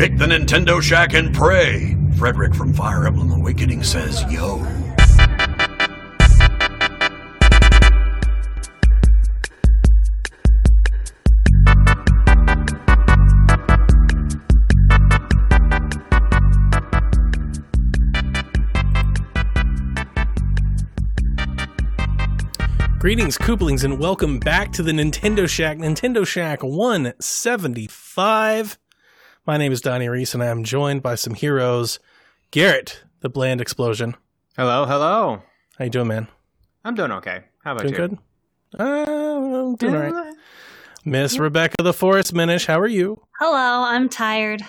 Pick the Nintendo Shack and pray. Frederick from Fire Emblem Awakening says, yo. Greetings, Kooplings, and welcome back to the Nintendo Shack, Nintendo Shack 175. My name is Donnie Reese, and I am joined by some heroes. Garrett, the Bland Explosion. Hello, hello. How you doing, man? I'm doing okay. How about Doing you? good? Uh, I'm doing all right. Miss Rebecca the Forest Minish, how are you? Hello, I'm tired.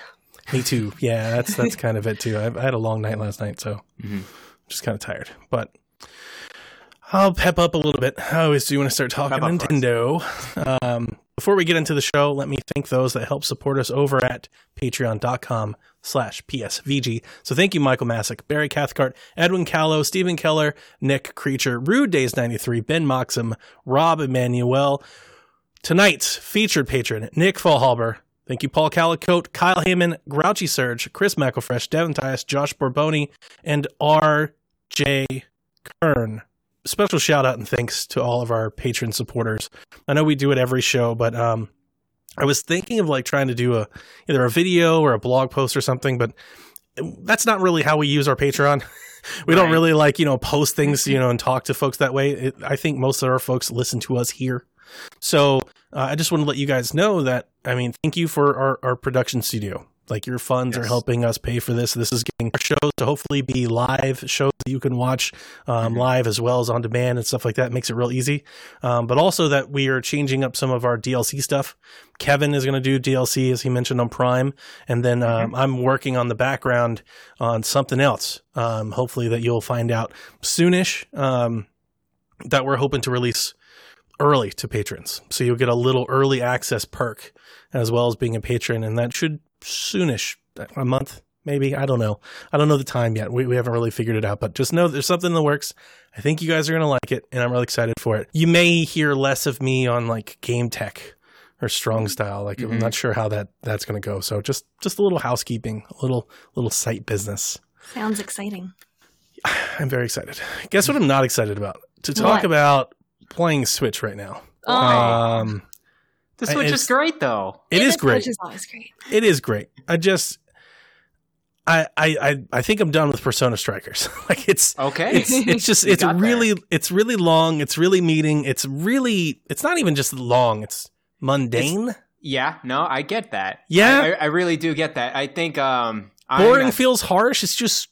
Me too. Yeah, that's that's kind of it too. I, I had a long night last night, so Mhm. just kind of tired. But I'll pep up a little bit. I always do want to start talking Pep up for us. Nintendo. Um, before we get into the show, let me thank those that help support us over at patreon.com slash psvg. So thank you, Michael Masick, Barry Cathcart, Edwin Callow, Stephen Keller, Nick Creature, Rude Days 93, Ben Moxham, Rob Emanuel. Tonight's featured patron, Nick Fallhalber. Thank you, Paul Calicote, Kyle Heyman, Grouchy Surge, Chris McElfresh, Devin Tyus, Josh Borboni, and R.J. Kern. Special shout out and thanks to all of our patron supporters. I know we do it every show, but um, I was thinking of like trying to do a either a video or a blog post or something, but that's not really how we use our Patreon. we don't really like you know post things you know and talk to folks that way. It, I think most of our folks listen to us here, so uh, I just want to let you guys know that I mean thank you for our, our production studio. Like your funds are helping us pay for this. This is getting our shows to hopefully be live shows that you can watch um, Mhm. live as well as on demand and stuff like that. makes it real easy. Um, but also that we are changing up some of our DLC stuff. Kevin is going to do DLC as he mentioned on Prime, and then um, I'm working on the background on something else. Um, hopefully that you'll find out soonish. Um, that we're hoping to release early to patrons, so you'll get a little early access perk as well as being a patron, and that should soonish a month. Maybe I don't know. I don't know the time yet. We, we haven't really figured it out, but just know there's something in the works. I think you guys are gonna like it, and I'm really excited for it. You may hear less of me on like game tech or strong style. Like I'm Mhm. not sure how that that's gonna go. So just just a little housekeeping, a little little site business. Sounds exciting. I'm very excited. Guess what I'm not excited about? To talk What? about playing Switch right now. Oh, Um, The I- Switch it's- is great though. it is the great. Switch is always great. It is great. I just, I, I, I, I think I'm done with Persona Strikers. like it's, Okay. it's, it's just, You it's got there. really, it's really long. It's really meeting. It's really, it's not even just long. It's mundane. yeah, no, I get that. Yeah? I, I, I really do get that. I think um Boring not- feels harsh. It's just,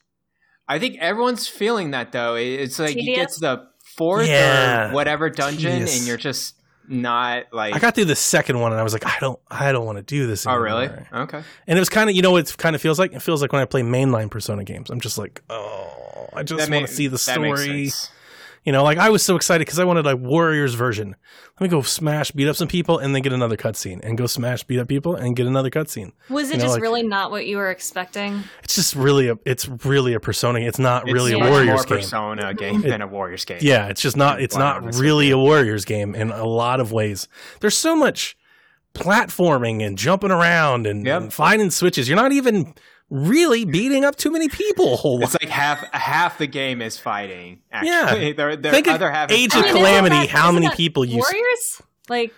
I think everyone's feeling that though. It's like you get to the fourth Yeah. or whatever dungeon Tedious. and you're just not like I got through the second one and I was like, I don't, I don't want to do this. Oh Anymore. really? Okay. And it was kind of, you know, what it kind of feels like. It feels like when I play mainline Persona games. I'm just like, oh, I just want to see the story. Sense. You know, like I was so excited because I wanted a Warriors version. Let me go smash, beat up some people, and then get another cutscene, and go smash, beat up people, and get another cutscene. Was it You know, just like- really not what you were expecting? It's just really a, it's really a Persona. It's not It's really a much Warriors more game. Persona game than a Warriors game. Yeah, it's just not. It's Quite not really you. a Warriors game in a lot of ways. There's so much platforming and jumping around and, Yep. and finding switches. You're not even really beating up too many people a whole. It's like half half the game is fighting. Actually, Yeah. their, their Think of other half Age of I mean, fighting. isn't Calamity, that- how isn't many people you Warriors? Like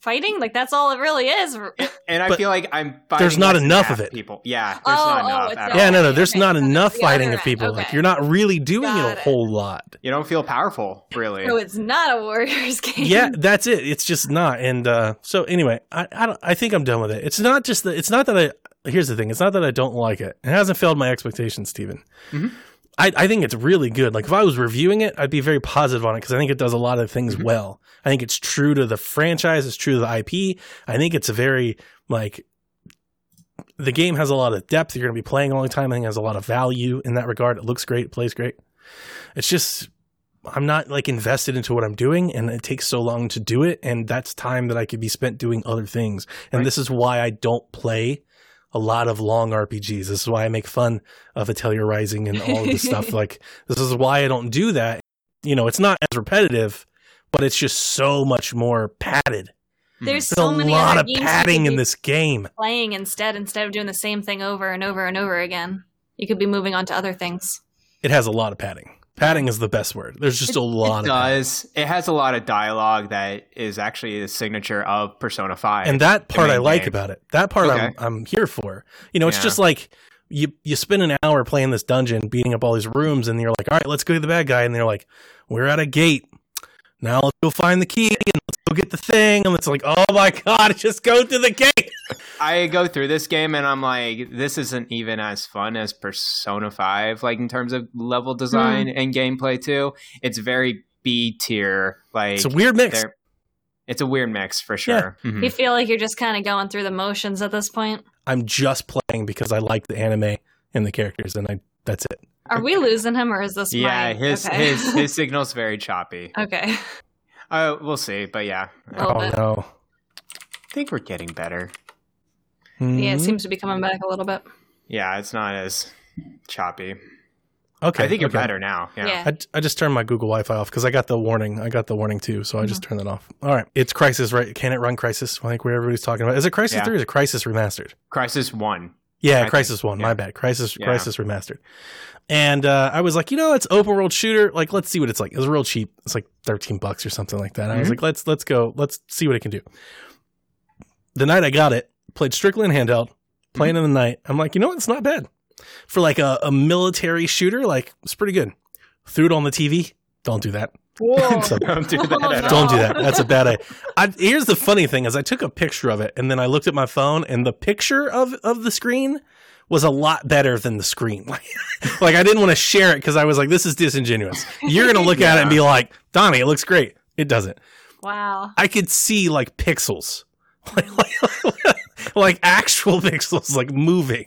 fighting? Like that's all it really is. And I But feel like I'm. there's not enough of it. People, yeah, there's Oh, not oh, enough. it's at yeah, no, no. There's Okay, not okay. enough The fighting of people. end, Like you're not really doing it a it. whole lot. You don't feel powerful, really. So it's not a Warriors game. yeah, that's it. It's just not. And uh, so anyway, I I, don't, I think I'm done with it. It's not just that. It's not that I. Here's the thing. It's not that I don't like it. It hasn't failed my expectations, Steven. Mhm. I, I think it's really good. Like if I was reviewing it, I'd be very positive on it because I think it does a lot of things Mhm. well. I think it's true to the franchise. It's true to the IP. I think it's a very like the game has a lot of depth. You're going to be playing a long time. I think it has a lot of value in that regard. It looks great. It plays great. It's just I'm not like invested into what I'm doing, and it takes so long to do it, and that's time that I could be spent doing other things. And Right. this is why I don't play a lot of long RPGs. This is why I make fun of Atelier Ryza and all of the stuff. Like this is why I don't do that. You know, it's not as repetitive, but it's just so much more padded. Hmm. There's There's so a many lot other of games padding in this game. playing instead instead of doing the same thing over and over and over again. You could be moving on to other things. It has a lot of padding. Padding is the best word. There's just a lot It of padding. does. It has a lot of dialogue that is actually the signature of Persona 5. And that part I like game. about it. That part I'm I'm here for. You know, it's Yeah. just like you you spend an hour playing this dungeon, beating up all these rooms, and you're like, all right, let's go to the bad guy, and they're like, we're at a gate. Now let's go find the key and get the thing. And it's like, oh my god, just go to the gate. I go through this game and I'm like, this isn't even as fun as Persona 5, like in terms of level design and gameplay too. It's very B tier. Like It's a weird mix. it's a weird mix for sure. Mhm. You feel like you're just kind of going through the motions at this point. I'm just playing because I like the anime and the characters, and I that's it. Are we losing him or is this Yeah, my... his okay. his his signal's very choppy. okay. Uh, we'll see, but yeah, A little oh bit. no. I think we're getting better. Yeah, it seems to be coming back a little bit. Yeah, it's not as choppy. okay. I think you're okay. better now. Yeah. Yeah. I, I just turned my Google Wi-Fi off because I got the warning. I got the warning too, so I just turned that off. All right, it's Crysis, right? Can it run Crysis? I think where everybody's talking about. Is it Crysis Yeah. Three or is it Crysis Remastered? Crysis One. Yeah, I Crysis think- One. yeah. My bad. Crysis Yeah. Crysis Remastered. And uh, I was like, you know, it's open world shooter. Like, let's see what it's like. It was real cheap. It's like thirteen bucks or something like that. I was Mhm. like, let's let's go. Let's see what it can do. The night I got it, played strictly in handheld, playing in the night. I'm like, you know what? It's not bad for like a, a military shooter. Like, it's pretty good. Threw it on the TV. Don't do that. So- Don't do that. Oh, no. don't do that. That's a bad idea. I, here's the funny thing: is I took a picture of it, and then I looked at my phone, and the picture of of the screen was a lot better than the screen. Like, like I didn't want to share it because I was like, "This is disingenuous." You're gonna look at it and be like, "Donnie, it looks great." It doesn't. wow. I could see like pixels, like like, like actual pixels, like moving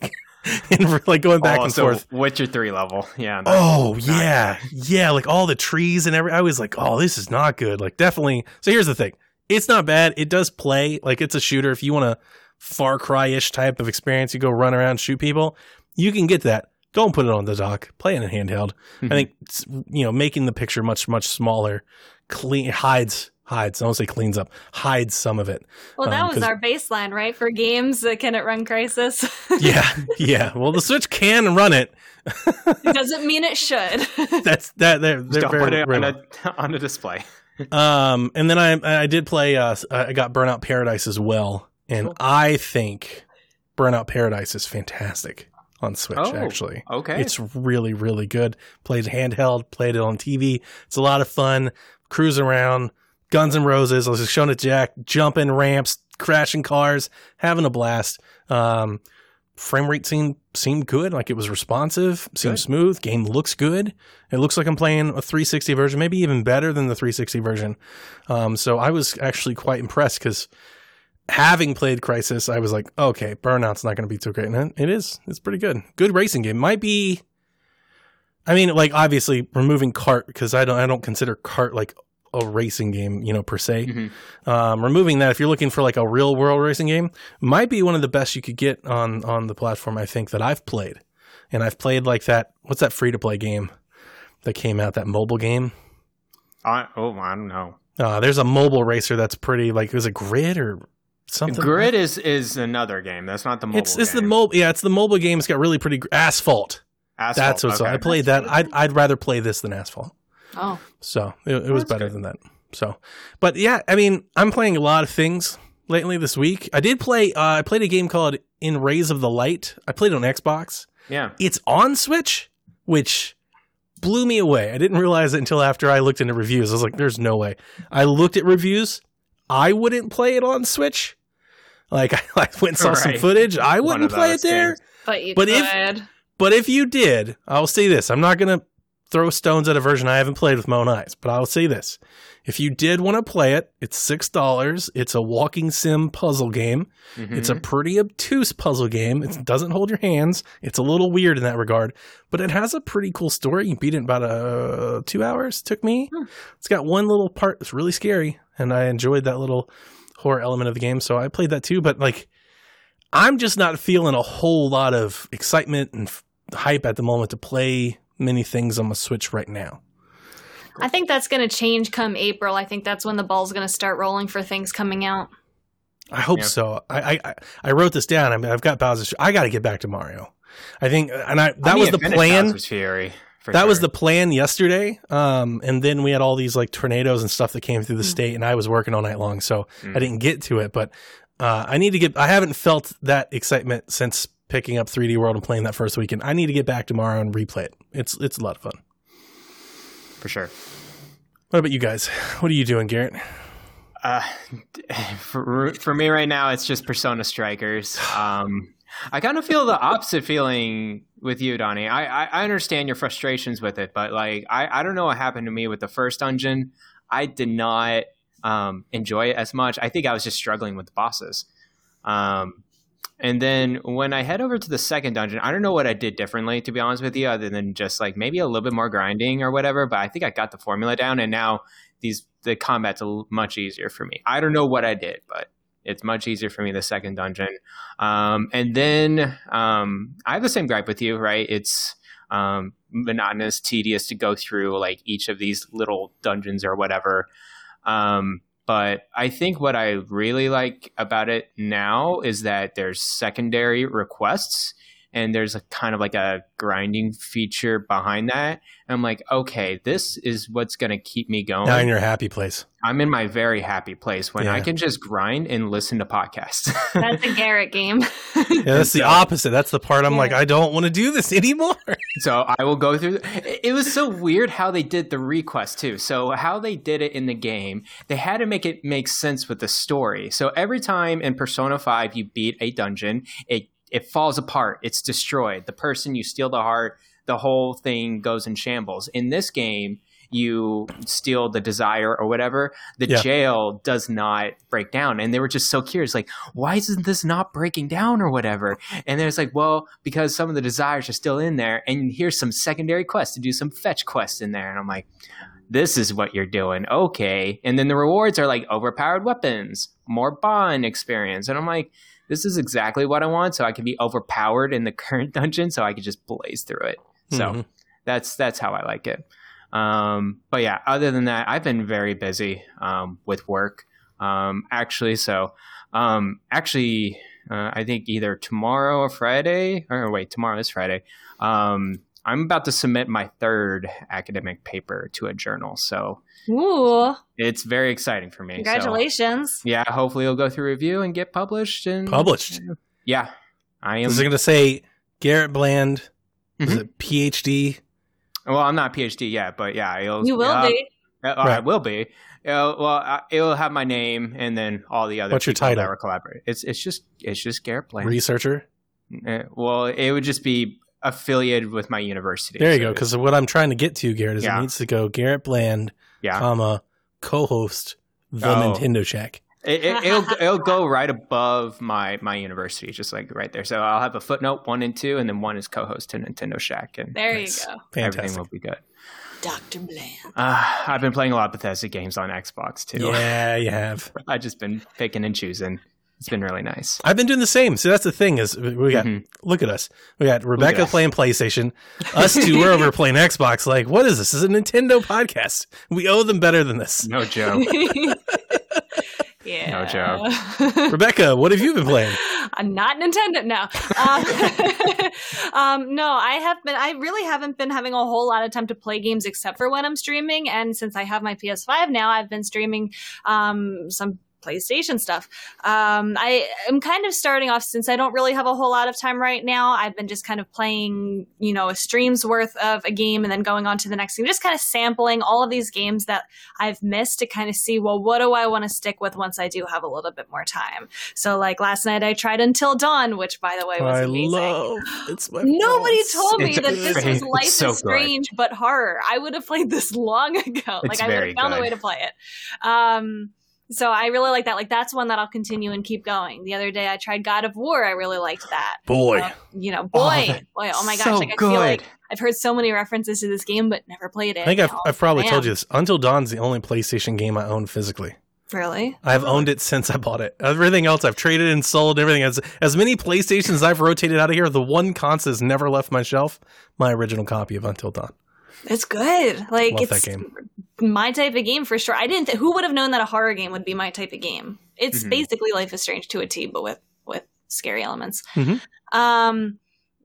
and like going back oh, and so forth. Witcher three level. Yeah. that- Oh not yeah, yeah, like all the trees and every. I was like, oh, this is not good. Like definitely. So here's the thing: it's not bad. It does play like it's a shooter. If you want a Far Cry ish type of experience, you go run around shoot people. You can get that. Don't put it on the dock. Play it in handheld. I Mhm. think it's, you know making the picture much much smaller, clean hides hides. I don't say cleans up. Hides some of it. Well, that Um, was 'cause- our baseline, right? For games that can it run Crysis? Yeah, yeah. Well, the Switch can run it. Doesn't mean it should. That's that. They're, Just they're don't very, put it on well. a, on a display. Um, and then I I did play. Uh, I got Burnout Paradise as well, and Cool. I think Burnout Paradise is fantastic on Switch. Oh, actually, Okay. it's really really good. Played handheld, played it on TV. It's a lot of fun. Cruise around, Guns N' Roses. I was just showing it to Jack, jumping ramps, crashing cars, having a blast. Um, frame rate seemed seemed good, like it was responsive, seemed Good. smooth. Game looks good. It looks like I'm playing a 360 version, maybe even better than the 360 version. Um, so I was actually quite impressed because having played Crysis, I was like, okay, Burnout's not going to be too great, and it is. It's pretty good. Good racing game. Might be. I mean, like obviously removing cart because I don't I don't consider cart like a racing game, you know, per se. Mhm. Um, removing that, if you're looking for like a real world racing game, might be one of the best you could get on on the platform. I think that I've played, and I've played like that. What's that free to play game that came out? That mobile game. I, oh, I don't know. Uh, there's a mobile racer that's pretty like was it Grid or something? Grid is is another game. That's not the mobile. It's it's the game. mobile. Yeah, it's the mobile game. It's got really pretty gr- asphalt. Asphalt, That's what's. okay. I played that. I'd I'd rather play this than asphalt. oh, So it, it was better good. than that. So, but yeah, I mean, I'm playing a lot of things lately this week. I did play. Uh, I played a game called In Rays of the Light. I played it on Xbox. Yeah. It's on Switch, which blew me away. I didn't realize it until after I looked into reviews. I was like, "There's no way." I looked at reviews. I wouldn't play it on Switch. Like I, I went and saw some footage. I wouldn't play it there. things. but you But if- But if you did, I'll say this. I'm not going to throw stones at a version I haven't played with my own eyes, but I'll say this. If you did want to play it, it's $6. It's a walking sim puzzle game. It's a Mhm. pretty obtuse puzzle game. It doesn't hold your hands. It's a little weird in that regard, but it has a pretty cool story. You beat it in about uh, two hours, took me. Hmm. It's got one little part that's really scary, and I enjoyed that little horror element of the game, so I played that too. But like, I'm just not feeling a whole lot of excitement and f- hype at the moment to play many things on my Switch right now. I think that's going to change come April. I think that's when the ball's going to start rolling for things coming out. I hope Yeah. so. I, I I wrote this down. I mean, I've got Bowser's. I got to get back to Mario. I think, and I I that need was the plan. Bowser's Fury. That was the plan yesterday. Um, and then we had all these like tornadoes and stuff that came through the state, and I was working all night long, so Mm. I didn't get to it. But uh, I need to get. I haven't felt that excitement since picking up 3D World and playing that first weekend. I need to get back tomorrow and replay it. It's it's a lot of fun. for sure. What about you guys? What are you doing, Garrett? Uh, for for me right now, it's just Persona Strikers. Um, I kind of feel the opposite feeling with you, Donnie. I, I understand your frustrations with it, but like I I don't know what happened to me with the first dungeon. I did not um, enjoy it as much. I think I was just struggling with the bosses. Um, and then when I head over to the second dungeon, I don't know what I did differently, to be honest with you, other than just like maybe a little bit more grinding or whatever. But I think I got the formula down, and now these the combat's much easier for me. I don't know what I did, but it's much easier for me the second dungeon. Um, and then um, I have the same gripe with you, right? It's um, monotonous, tedious to go through like each of these little dungeons or whatever. Um, but I think what I really like about it now is that there's secondary requests and there's a kind of like a grinding feature behind that. And I'm like, okay, this is what's going to keep me going. Now in your happy place. I'm in my very happy place when I can just grind and listen to podcasts. That's a Garrett game. Yeah, that's the opposite. That's the part I'm Yeah. like, I don't want to do this anymore. so I will go through. It it was so weird how they did the request too. So how they did it in the game, they had to make it make sense with the story. So every time in Persona Five you beat a dungeon, it it falls apart. It's destroyed. The person you steal the heart, the whole thing goes in shambles. In this game. You steal the desire or whatever, the Yeah. jail does not break down. And they were just so curious, like, why isn't this not breaking down or whatever? And then it's like, well, because some of the desires are still in there, and here's some secondary quests to do some fetch quests in there. And I'm like, this is what you're doing. Okay. And then the rewards are like overpowered weapons, more bond experience. And I'm like, this is exactly what I want. So I can be overpowered in the current dungeon so I can just blaze through it. So Mhm. that's that's how I like it. Um, but yeah, other than that, I've been very busy um, with work. Um, actually, so um, actually, uh, I think either tomorrow or Friday, or wait, tomorrow is Friday. Um, I'm about to submit my third academic paper to a journal, so Ooh, it's very exciting for me. So, congratulations. yeah, hopefully it'll go through review and get published. And Published. Yeah, I am. Is it going to say Garrett Bland? Is Mhm. it PhD? well, I'm not a PhD yet, but yeah, it'll, You will yeah, be. Uh, I will be. Uh, well, uh, it'll have my name and then all the other What's your title? that were collaborating. It's it's just it's just Garrett Bland. Researcher? Uh, well, it would just be affiliated with my university. There you So go. Because what I'm trying to get to, Garrett, is Yeah. it needs to go Garrett Bland, yeah, comma, co-host the Oh. Nintendo Shack. it, it, it'll it'll go right above my my university, just like right there. So I'll have a footnote one and two, and then one is co-host to Nintendo Shack, and There you go. everything Fantastic. will be good. Dr. Bland. Uh, I've been playing a lot of Bethesda games on Xbox too. Yeah, you have. I've just been picking and choosing. It's been really nice. I've been doing the same. So that's the thing is we got Mhm. look at us. We got Rebecca playing PlayStation. Us two we're over playing Xbox. Like, what is this? This is a Nintendo podcast. We owe them better than this. No joke. yeah. No joke. Rebecca, what have you been playing? I'm not Nintendo. No. Um, um, no, I have been. I really haven't been having a whole lot of time to play games except for when I'm streaming. And since I have my PS5 now, I've been streaming um, some PlayStation stuff. Um, I am kind of starting off since I don't really have a whole lot of time right now. I've been just kind of playing, you know, a stream's worth of a game and then going on to the next game, just kind of sampling all of these games that I've missed to kind of see, well, what do I want to stick with once I do have a little bit more time? So, like last night, I tried Until Dawn, which, by the way, was I amazing. love it's my Nobody fault. told me It's that this great. was Life so is Strange but horror. I would have played this long ago. It's like I would have found a way to play it. Um, so I really like that. Like that's one that I'll continue and keep going. The other day I tried God of War. I really liked that. Boy. Uh, you know, Oh, boy, that- boy, oh my gosh! so like I good. feel like I've heard so many references to this game, but never played it. I think I've, I've probably told you this. Until Dawn's the only PlayStation game I own physically. Really? I've owned it since I bought it. Everything else I've traded and sold. Everything as as many PlayStations I've rotated out of here. The one console has never left my shelf. My original copy of Until Dawn. It's good. Like Love it's that game. My type of game for sure. I didn't. Th- who would have known that a horror game would be my type of game? It's Mhm. basically Life is Strange to a T, but with with scary elements. Mhm. Um,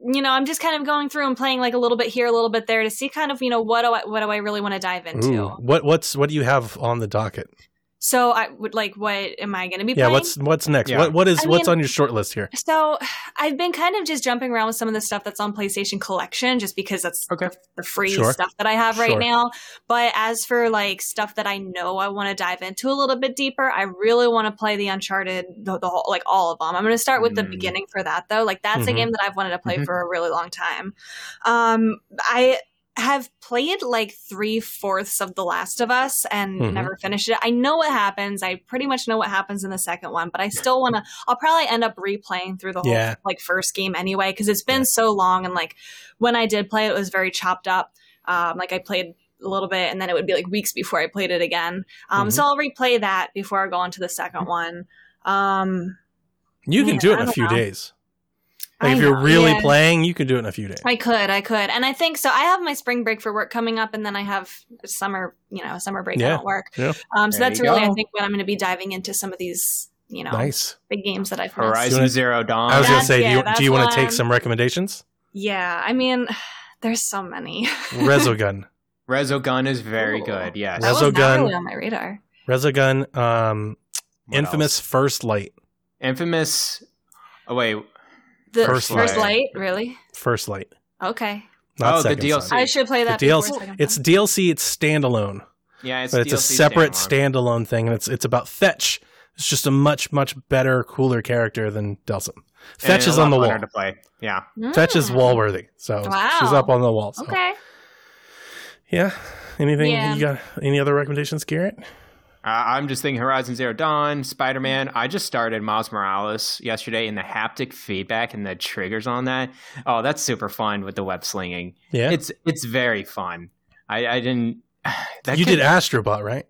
you know, I'm just kind of going through and playing like a little bit here, a little bit there to see kind of you know what do I what do I really want to dive into. Ooh, what what's what do you have on the docket? So I would like, what am I going to be Yeah, playing? what's what's next? Yeah. What what is I what's mean- on your short list here? So I've been kind of just jumping around with some of the stuff that's on PlayStation Collection, just because that's Okay. the free Sure. stuff that I have right Sure. now. But as for like stuff that I know I want to dive into a little bit deeper, I really want to play the Uncharted, the, the whole, like all of them. I'm going to start with the Mm. beginning for that though. Like that's a Mhm. game that I've wanted to play Mhm. for a really long time. Um, I have played like three fourths of The Last of Us and Mhm. never finished it. I know what happens. I pretty much know what happens in the second one, but I still want to. I'll probably end up replaying through the whole Yeah. like first game anyway because it's been Yeah. so long and like when I did play it, it was very chopped up. Um, like I played a little bit and then it would be like weeks before I played it again. Um, Mhm. So I'll replay that before I go on to the second one. Um, You can do it in a few know. days. Like I if you're know, really yeah. playing, you could do it in a few days. I could, I could, and I think so. I have my spring break for work coming up, and then I have summer, you know, summer break. Yeah, I don't work. yeah. Um, so There that's you really, I think, when I'm going to be diving into some of these, you know, Nice. big games that I've missed. Horizon wanna- Zero Dawn. I was gonna That's- say, do you yeah, do you want to take some recommendations? Yeah, I mean, there's so many. Resogun. Resogun is very Ooh. good. Yes. that was Resogun. not really on my radar. Resogun. Um, What Infamous else? First Light. Infamous. Oh wait. The First first, Light. light, really? First Light. Okay, Not Oh, the Second DLC. Son. I should play that. before DLC. It's. DLC. It's standalone, Yeah, it's but it's a separate standalone. standalone thing, and it's it's about Fetch. It's just a much much better, cooler character than Delsin. Fetch And is on the wall. funner to play. Yeah. Fetch is Mm. wall worthy, so Wow. she's up on the wall. So. Okay. Yeah. Anything Yeah. you got? Any other recommendations, Garrett? I'm just thinking Horizon Zero Dawn, Spider Man. I just started Miles Morales yesterday, and the haptic feedback and the triggers on that. Oh, that's super fun with the web slinging. Yeah. It's it's very fun. I, I didn't. That you did Astrobot, right?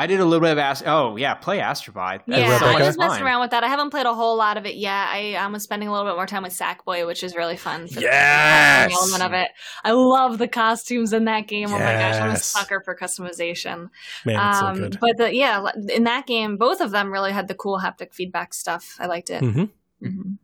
I did a little bit of Ast- Oh yeah, play Astrobot. That's Yeah, so I was messing around with that. I haven't played a whole lot of it yet. I um, was spending a little bit more time with Sackboy, which is really fun. Yes! element of it. I love the costumes in that game. Oh my gosh, I'm a sucker for customization. Man, Um, so good. But the, yeah, in that game, both of them really had the cool haptic feedback stuff. I liked it. hmm Mhm.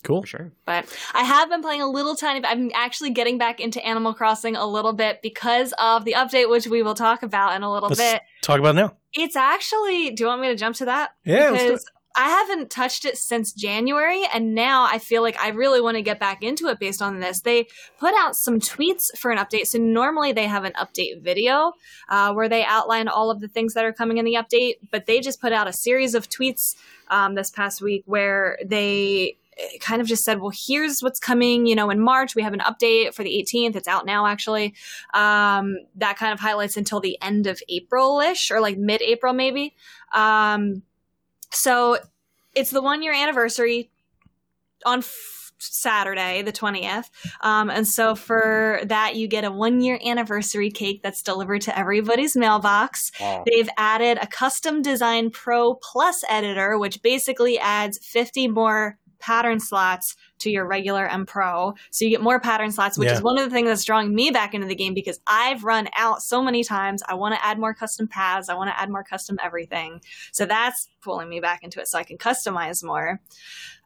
Cool. For sure. But I have been playing a little tiny bit. I'm actually getting back into Animal Crossing a little bit because of the update, which we will talk about in a little Let's bit. talk about now. It's actually. Do you want me to jump to that? Yeah, let's do it. because I haven't touched it since January, and now I feel like I really want to get back into it based on this. They put out some tweets for an update. So normally they have an update video uh, where they outline all of the things that are coming in the update, but they just put out a series of tweets um, this past week where they kind of just said, well, here's what's coming, you know, in March. We have an update for the 18th. It's out now, actually. Um, that kind of highlights until the end of April ish or like mid April, maybe. Um, so it's the one year anniversary on f- Saturday, the 20th. Um, and so for that, you get a one year anniversary cake that's delivered to everybody's mailbox. They've added a custom design pro plus editor, which basically adds 50 more pattern slots to your regular M Pro. So you get more pattern slots, which Yeah. is one of the things that's drawing me back into the game because I've run out so many times. I want to add more custom paths. I want to add more custom everything. So that's pulling me back into it so I can customize more.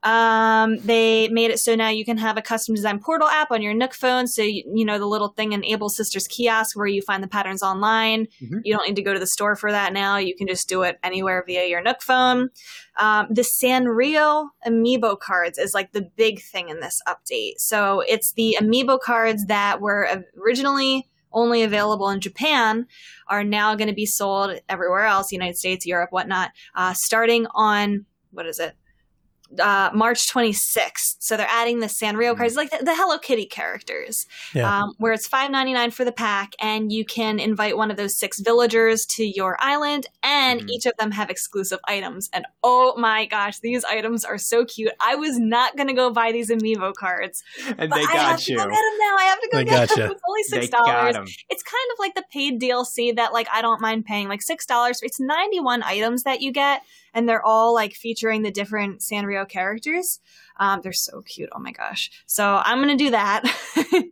Um, they made it so now you can have a custom design portal app on your Nook phone. So, you, you know, the little thing in Able Sisters kiosk where you find the patterns online. Mhm. You don't need to go to the store for that now. You can just do it anywhere via your Nook phone. Um, the Sanrio amiibo cards is like the big thing in this update. So it's the amiibo cards that were originally only available in Japan are now going to be sold everywhere else, United States, Europe, whatnot, uh, starting on, what is it? Uh, March 26th. So they're adding the Sanrio cards, like the, the Hello Kitty characters, Yeah. um, where it's $5.99 for the pack, and you can invite one of those six villagers to your island, and Mhm. each of them have exclusive items. And oh my gosh, these items are so cute. I was not going to go buy these amiibo cards, And they I have got to go get them now. I have to go They get gotcha. them. It's only six got dollars. It's kind of like the paid DLC that like I don't mind paying like six dollars. It's ninety one items that you get, and they're all like featuring the different Sanrio characters. Um, they're so cute. Oh my gosh. So I'm going to do that.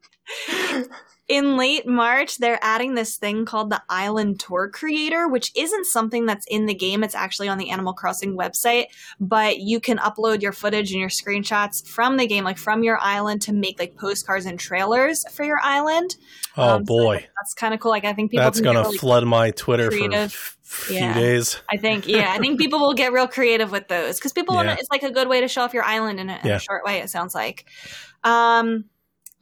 in late March, they're adding this thing called the Island Tour Creator, which isn't something that's in the game. It's actually on the Animal Crossing website, but you can upload your footage and your screenshots from the game, like from your island, to make like postcards and trailers for your island. Oh Um, so boy, That's kind of cool. Like I think people that's can gonna really flood my Twitter for a creative. f- few Yeah. days. I think, yeah, I think people will get real creative with those because people want Yeah. to, it's like a good way to show off your island in a, in Yeah. a short way, it sounds like. Um,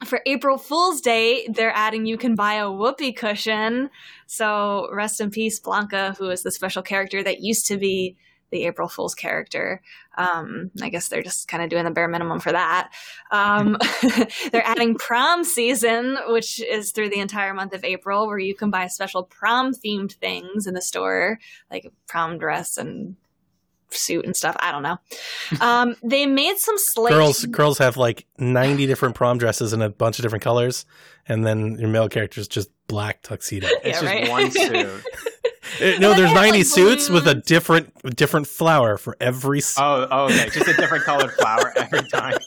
for April Fool's Day, they're adding you can buy a whoopee cushion. So rest in peace, Blanca, who is the special character that used to be the April Fool's character. Um, I guess they're just kind of doing the bare minimum for that. Um, they're adding prom season, which is through the entire month of April, where you can buy special prom themed things in the store, like prom dress and suit and stuff. I don't know. Um, they made some slight Girls, girls have like ninety different prom dresses in a bunch of different colors, and then your male character's just black tuxedo. It's Yeah, just right. one suit. Uh, no, there's ninety like, suits with a different different flower for every. s- Oh, oh, okay. Just a different colored flower every time.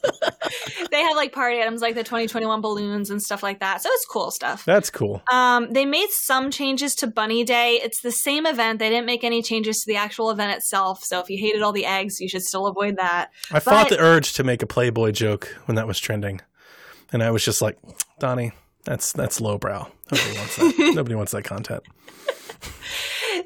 they have like party items like the 2021 balloons and stuff like that. So it's cool stuff. That's cool. Um, they made some changes to Bunny Day. It's the same event. They didn't make any changes to the actual event itself. So if you hated all the eggs, you should still avoid that. I fought the urge to make a Playboy joke when that was trending, and I was just like, Donnie, that's that's lowbrow. Nobody wants that. Nobody wants that content.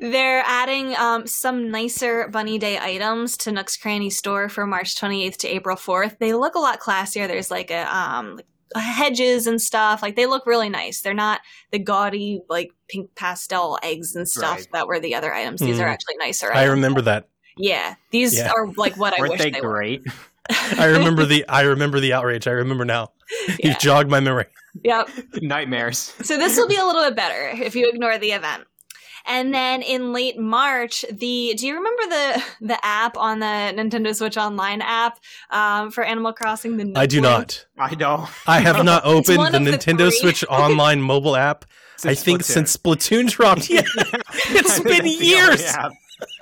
They're adding um, some nicer Bunny Day items to Nook's Cranny store for March 28th to April 4th. They look a lot classier. There's like a um, like hedges and stuff. Like they look really nice. They're not the gaudy like pink pastel eggs and stuff Right. that were the other items. These Mhm. are actually nicer. I remember that. Yeah, these Yeah. are like what I Weren't wish they they, were. great? I remember the I remember the outrage. I remember now. Yeah. You've jogged my memory. Yep. Nightmares. So this will be a little bit better if you ignore the event. And then in late March, the do you remember the the app on the Nintendo Switch Online app um, for Animal Crossing? The I do not. I don't. I have not opened the of the Nintendo three. Switch online mobile app. I Since think Splatoon. since Splatoon dropped. Yeah, it's been years. only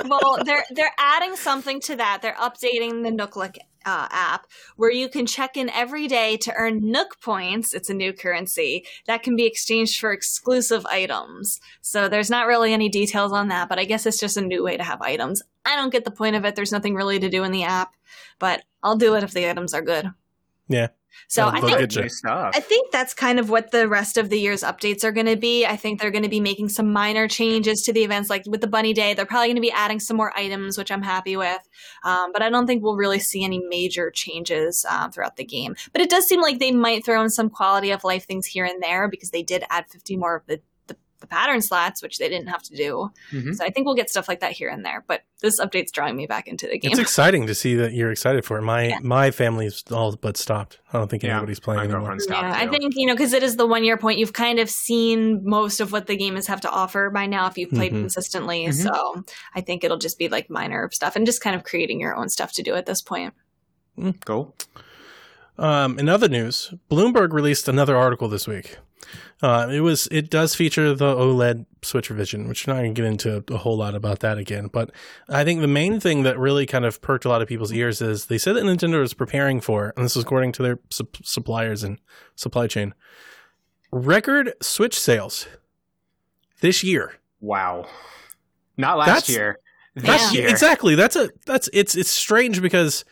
well, they're they're adding something to that. They're updating the NookLink uh, app where you can check in every day to earn Nook points. It's a new currency that can be exchanged for exclusive items. So there's not really any details on that, but I guess it's just a new way to have items. I don't get the point of it. There's nothing really to do in the app, but I'll do it if the items are good. Yeah. So I think good. Good New stuff. I think that's kind of what the rest of the year's updates are going to be. I think they're going to be making some minor changes to the events, like with the Bunny Day. They're probably going to be adding some more items, which I'm happy with. Um, but I don't think we'll really see any major changes um, throughout the game. But it does seem like they might throw in some quality of life things here and there because they did add 50 more of the, the, the pattern slots, which they didn't have to do. Mhm. So I think we'll get stuff like that here and there. But this update's drawing me back into the game. It's exciting to see that you're excited for it. My Yeah. my family's all but stopped. I don't think Yeah, anybody's playing my anymore. stopped Yeah, I think you know because it is the one year point. You've kind of seen most of what the game has have to offer by now if you've played Mhm. consistently. Mhm. So I think it'll just be like minor stuff and just kind of creating your own stuff to do at this point. Cool. Um, in other news, Bloomberg released another article this week. Uh, it was it does feature the OLED Switch revision, which I'm not going to get into a whole lot about that again. But I think the main thing that really kind of perked a lot of people's ears is they said that Nintendo is preparing for, and this is according to their sup- suppliers and supply chain, record Switch sales this year. Wow. Not last That's- year. This That's year. exactly. That's a that's it's it's strange because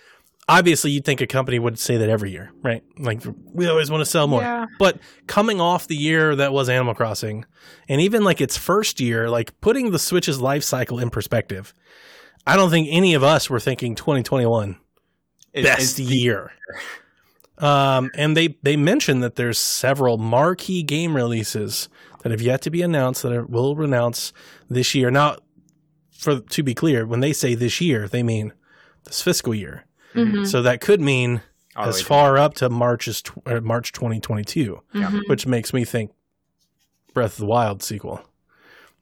obviously you'd think a company would say that every year, right? Like we always want to sell more. Yeah. But coming off the year that was Animal Crossing, and even like its first year, like putting the Switch's life cycle in perspective, I don't think any of us were thinking 2021 Is- best is the- year. Um, and they they mentioned that there's several marquee game releases that have yet to be announced that are, will announce this year. Now, for to be clear, when they say this year, they mean this fiscal year. Mhm. So that could mean all as way far up to March's tw- uh, March 2022, Yeah. Mhm. which makes me think Breath of the Wild sequel.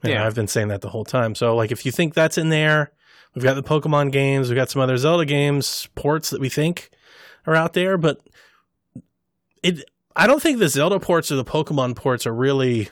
And Yeah. I've been saying that the whole time. So like if you think that's in there, we've got the Pokemon games, we've got some other Zelda games, ports that we think are out there, but it I don't think the Zelda ports or the Pokemon ports are really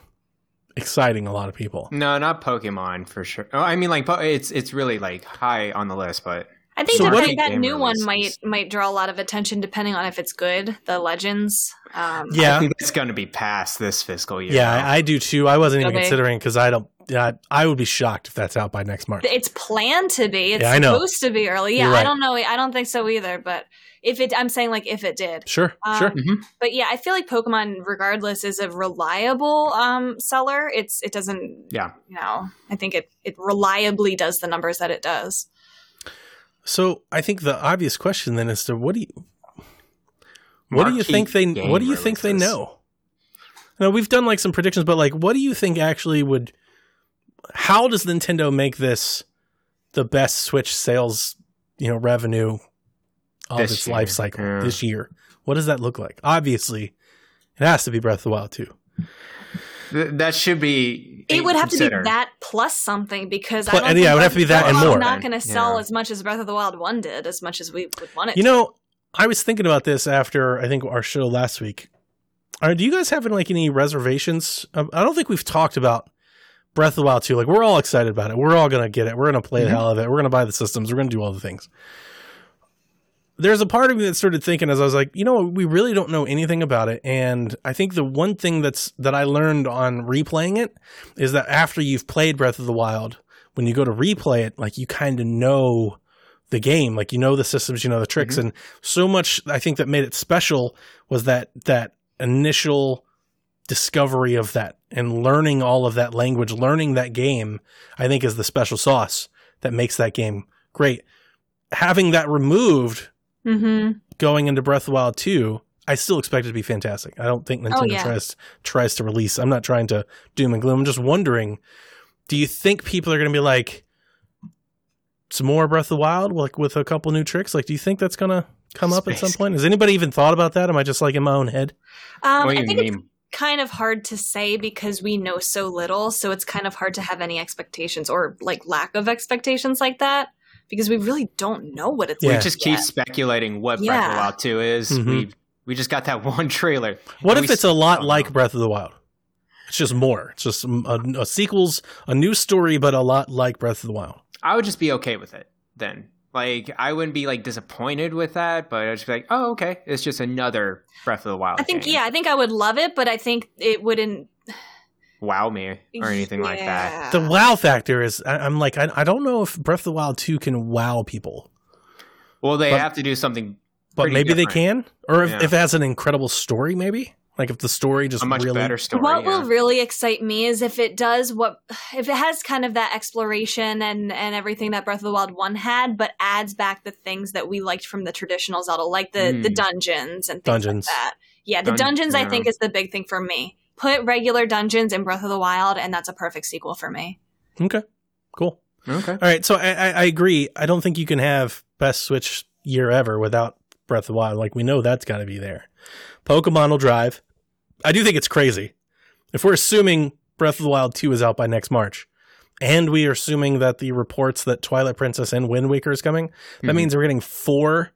exciting a lot of people. No, not Pokemon for sure. Oh, I mean, like it's it's really like high on the list, but I I think So that, that, that Game new one might might draw a lot of attention depending on if it's good. The Legends. Um, I Yeah, think it's going to be past this fiscal year. yeah, I, I do too. I wasn't even Okay. considering because I don't. Yeah, I would be shocked if that's out by next March. it's planned to be. It's Yeah, I know. supposed to be early. Yeah, right. I don't know. I don't think so either. But if it, I'm saying like if it did. Sure, Um, sure. But yeah, I feel like Pokemon, regardless, is a reliable um, seller. It's it doesn't. Yeah. You know, I think it it reliably does the numbers that it does. So I think the obvious question then is to what do you what do you think they what do you think they know? Now we've done like some predictions, but like what do you think actually would how does Nintendo make this the best Switch sales, you know, revenue of This its year, life cycle yeah. this year? What does that look like? Obviously, it has to be Breath of the Wild 2. Th- that should be. It would have to be that plus something because Plus- I don't yeah, think it would have to be that and more. not going to sell Yeah. as much as Breath of the Wild one did, as much as we would want it. You to. know, I was thinking about this after I think our show last week. Are, do you guys have any, like any reservations? Um, I don't think we've talked about Breath of the Wild 2. Like we're all excited about it. We're all gonna get it. We're gonna play the Mhm. hell of it. We're gonna buy the systems. We're gonna do all the things. There's a part of me that started thinking as I was like, you know, we really don't know anything about it. And I think the one thing that's that I learned on replaying it is that after you've played Breath of the Wild, when you go to replay it, like you kind of know the game, like you know the systems, you know the tricks, mm-hmm. and so much I think that made it special was that that initial discovery of that and learning all of that language, learning that game, I think is the special sauce that makes that game great. Having that removed Mm-hmm. going into Breath of the Wild 2, I still expect it to be fantastic. I don't think Nintendo Oh, yeah. tries tries to release. I'm not trying to doom and gloom. I'm just wondering, do you think people are going to be like some more Breath of the Wild like with a couple new tricks? Like do you think that's going to come up at some Space point? Has anybody even thought about that? Am I just like in my own head? Um, what I do you think it's mean? kind of hard to say because we know so little, so it's kind of hard to have any expectations or like lack of expectations like that because we really don't know what it's Yeah. We like. just keep speculating what Breath of the Wild 2 is. Mhm. We we just got that one trailer. What if we it's a lot like. Breath of the Wild? It's just more. It's just a, a sequels, a new story, but a lot like Breath of the Wild. I would just be okay with it then. Like I wouldn't be like disappointed with that, but I'd just be like, oh, okay, it's just another Breath of the Wild. I think game. yeah, I think I would love it, but I think it wouldn't wow me or anything like that. The wow factor is, I, I'm like, I, I don't know if Breath of the Wild 2 can wow people, Well, they But- have to do something but Pretty maybe they can. Or if, Yeah. if it has an incredible story, maybe. Like if the story just a much really. better story. What yeah. will really excite me is if it does what if it has kind of that exploration and and everything that Breath of the Wild one had, but adds back the things that we liked from the traditional Zelda, like the the Mm. dungeons and things Dungeons. like that. Yeah, the Dun- dungeons I think is the big thing for me. Put regular dungeons in Breath of the Wild, and that's a perfect sequel for me. Okay, cool. Okay. All right, so I, I, I agree. I don't think you can have best Switch year ever without Breath of the Wild. Like we know that's got to be there. Pokemon will drive. I do think it's crazy. If we're assuming Breath of the Wild 2 is out by next March, and we are assuming that the reports that Twilight Princess and Wind Waker is coming, that Mhm. means we're getting four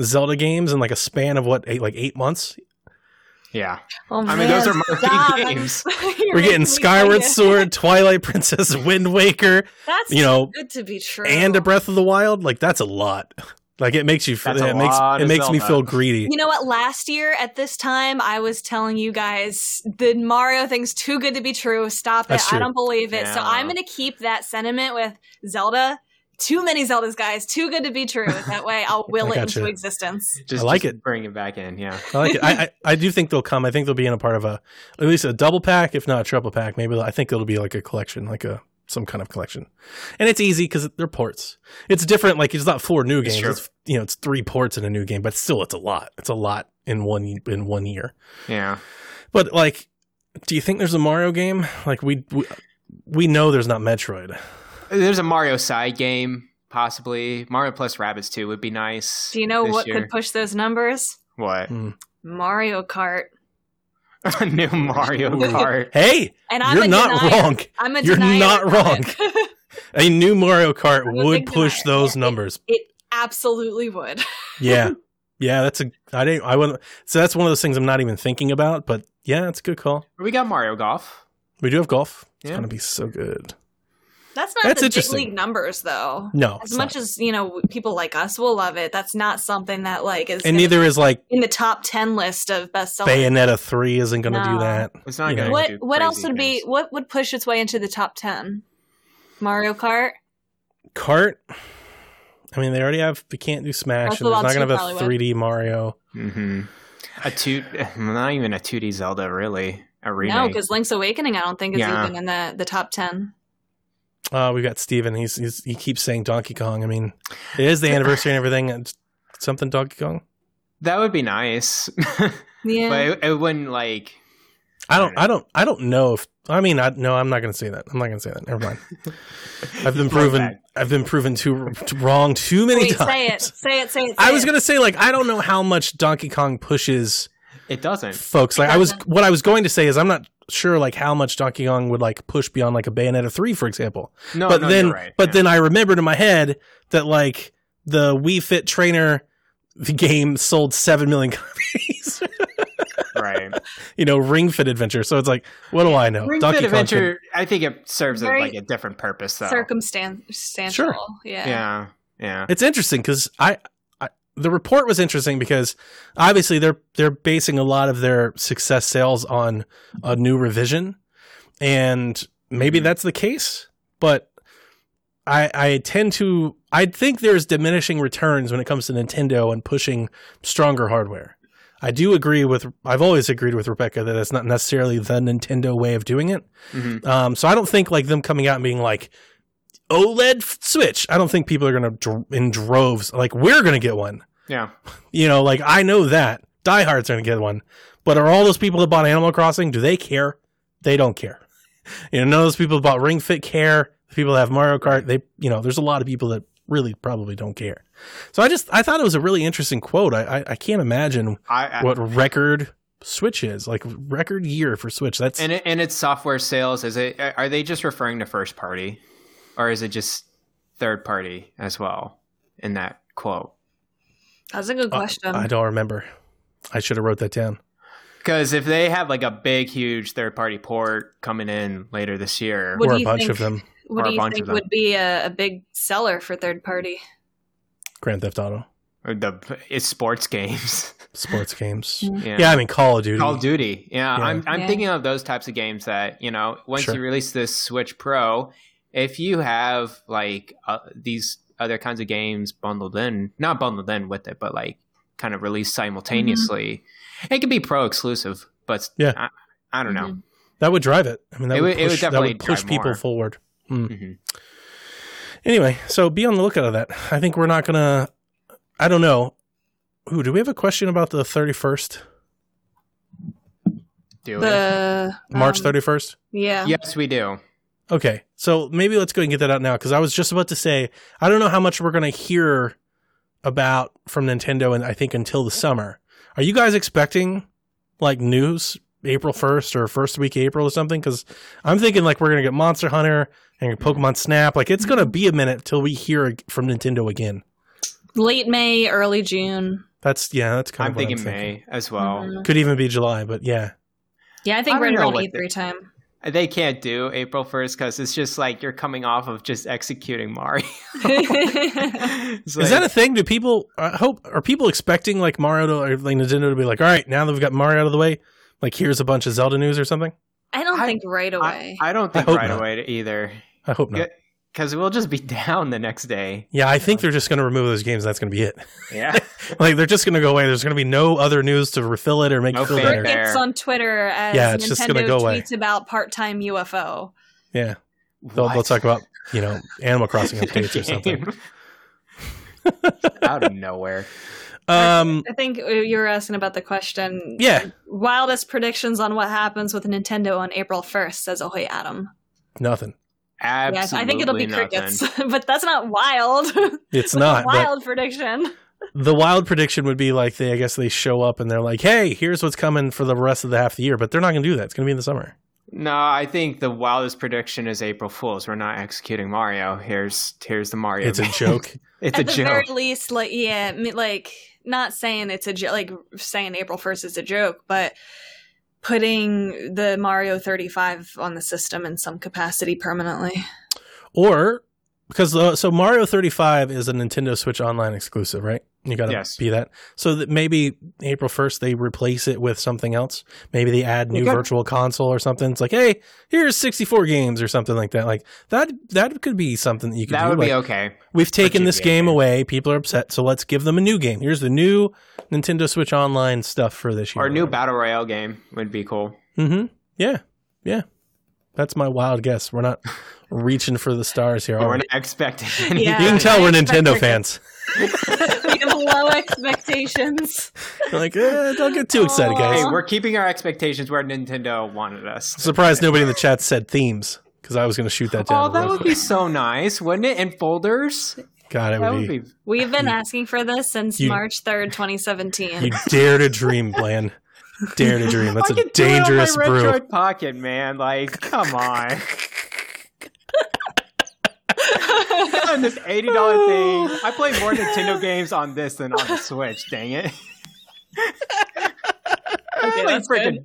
Zelda games in like a span of what, eight, like eight months? Yeah. Oh, I mean, those are marquee stop. games. We're getting Skyward. Sword, Twilight Princess, Wind Waker, That's you know, good to be true. and a Breath of the Wild. Like that's a lot. Like it makes you. That's a it makes it of makes me feel greedy. You know what? Last year at this time, I was telling you guys the Mario thing's too good to be true. Stop it. True. I don't believe it. So I'm going to keep that sentiment with Zelda. Too many Zeldas, guys. Too good to be true. That way I'll will it gotcha. into existence. Just, I like just it. Bring it back in. Yeah. I like it. I, I I do think they'll come. I think they'll be in a part of a at least a double pack, if not a triple pack. Maybe I think it'll be like a collection, like a some kind of collection. And it's easy because they're ports. It's different. Like it's not four new games. true. It's, you know, it's three ports in a new game, but still, it's a lot. It's a lot in one in one year. Yeah. But like, do you think there's a Mario game? Like we we, we know there's not Metroid. There's a Mario side game, possibly. Mario plus Rabbids 2 would be nice. Do you know what year. could push those numbers? What? Hmm. Mario Kart. a new Mario Kart. Hey, And I'm you're not denier. wrong. I'm a You're not wrong. A new Mario Kart would push denier. those Yeah, it- numbers. it absolutely would. Yeah. Yeah, that's a I didn't I wouldn't so that's one of those things I'm not even thinking about, but yeah, it's a good call. we got Mario Golf. We do have golf. It's Yeah. gonna be so good. That's not That's the big league numbers, though. No, As much not. as you know, people like us will love it. That's not something that like is and neither is like in the top ten list of bestsellers. Bayonetta three isn't going to do that. It's not going to What do what else crazy would be what would push its way into the top ten? Mario Kart. Kart. I mean, they already have. They can't do Smash, Breath and there's not going to have a 3D Mario. Mm-hmm. A two, not even a 2D Zelda, really. A remake. No, because Link's Awakening, I don't think is Yeah. even in the the top ten. Uh, we've got Steven. He's, he's he keeps saying Donkey Kong. I mean, it is the anniversary and everything. And something Donkey Kong. that would be nice, Yeah, but it, it wouldn't like. I don't. I don't. I don't know if. I mean, I, no, I'm not going to say that. I'm not going to say that. Never mind. I've been proven. I've been proven too, too wrong too many Wait, times. say it, say it, say it. I was going to say like I don't know how much Donkey Kong pushes It doesn't. folks. Like I was. What I was going to say is I'm not sure like how much Donkey Kong would like push beyond like a Bayonetta three, for example. No, but no, then, you're right. but yeah. then I remembered in my head that like the Wii Fit Trainer the game sold seven million copies. right. you know, Ring Fit Adventure. So it's like, what do I know? Ring Donkey Fit Kong Adventure, I think it serves a, like a different purpose, though. circumstantial. Sure. Yeah. yeah, yeah. It's interesting because I, I the report was interesting because obviously they're they're basing a lot of their success sales on a new revision, and maybe Mhm. that's the case. But I I tend to I think there's diminishing returns when it comes to Nintendo and pushing stronger hardware. I do agree with I've always agreed with Rebecca that it's not necessarily the Nintendo way of doing it. Mhm. Um, so I don't think like them coming out and being like OLED Switch. I don't think people are going to in droves like we're going to get one. Yeah. You know, like I know that diehards are going to get one, but are all those people that bought Animal Crossing? Do they care? They don't care. You know, none of those people that bought Ring Fit care. The people that have Mario Kart, they you know, there's a lot of people that really probably don't care. So I just I thought it was a really interesting quote. I I, I can't imagine I, I what record Switch is like record year for Switch. That's and it, and its software sales is it are they just referring to first party, or is it just third party as well in that quote? That's a good Uh, question. I don't remember. I should have wrote that down. Because if they have like a big, huge third party port coming in later this year, What or a bunch think- of them. what or do a you bunch think would be a, a big seller for third party? Grand Theft Auto, or the it's sports games, sports games. yeah. Yeah, I mean Call of Duty. Call of Duty. Yeah, Yeah. I'm I'm Yeah. thinking of those types of games that you know once Sure. you release this Switch Pro, if you have like uh, these other kinds of games bundled in, not bundled in with it, but like kind of released simultaneously, it could be pro exclusive. But Yeah. I, I don't know. Mhm. That would drive it. I mean, that It would, would- it would push, that definitely would push people more. forward. Mhm. Anyway, so be on the lookout of that. I think we're not gonna. I don't know. Ooh, do we have a question about the thirty first, Do it. The March um, thirty first? Yeah. Yes, we do. Okay, so maybe let's go and get that out now because I was just about to say I don't know how much we're gonna hear about from Nintendo, and I think until the summer. Are you guys expecting like news April first or first week of April or something? Because I'm thinking like we're gonna get Monster Hunter and Pokemon Snap. Like it's gonna be a minute till we hear from Nintendo again. Late May, early June. That's yeah, that's kind I'm of what thinking I'm thinking. May as well. Mhm. Could even be July, but yeah. Yeah, I think I right don't around E3 time. They can't do April 1st because it's just like you're coming off of just executing Mario. It's Is like- that a thing? Do people I hope are people expecting like Mario to or like Nintendo to be like, all right, now that we've got Mario out of the way, like here's a bunch of Zelda news or something? I don't I- think right away. I don't think hope right not. away either. I hope not. Yeah. Because we'll just be down the next day. Yeah, I think they're just going to remove those games. and That's going to be it. Yeah. like they're just going to go away. There's going to be no other news to refill it or make No it feel better. It's on Twitter as Yeah, it's Nintendo just gonna go away. tweets about part-time UFO. Yeah, they'll, they'll talk about you know Animal Crossing updates or something. Out of nowhere. Um, I think you were asking about the question. yeah, Wildest predictions on what happens with Nintendo on April 1st, says Ahoy Adam. nothing. Absolutely Yes, I think it'll be nothing. crickets, but that's not wild. It's not. a wild prediction. the wild prediction would be like they, I guess they show up and they're like, hey, here's what's coming for the rest of the half of the year, but they're not going to do that. It's going to be in the summer. No, I think the wildest prediction is April Fools. We're not executing Mario. Here's here's the Mario. It's a joke. it's At a joke. At the very least, like yeah, like not saying it's a joke, like saying April 1st is a joke, but putting the Mario 35 on the system in some capacity permanently. or because uh, so Mario 35 is a Nintendo Switch Online exclusive, right? You got to Yes. be that. So that maybe April 1st they replace it with something else. Maybe they add new Okay. virtual console or something. It's like, hey, here's 64 games or something like that. Like that that could be something that you could That do. would Like, be okay. We've taken this game game. away. People are upset, so let's give them a new game. Here's the new Nintendo Switch Online stuff for this year. Our new battle royale game would be cool. Mm-hmm. Yeah, yeah. That's my wild guess. We're not reaching for the stars here. We're not expecting. Yeah. You can tell we're Nintendo fans. we have low expectations. We're like, eh, don't get too excited, guys. Hey, we're keeping our expectations where Nintendo wanted us. Surprised nobody in the chat said themes because I was going to shoot that down. Oh, that would quick. be so nice, wouldn't it? In folders, God, it that would would be. be. We've been asking for this since You- March 3rd, 2017. You dare to dream, Bland. Dare to dream. That's I a could do it on dangerous my brew. Pocket, man. Like, come on. on this eighty dollar thing, I play more Nintendo games on this than on the Switch. Dang it! Okay, Like that's freaking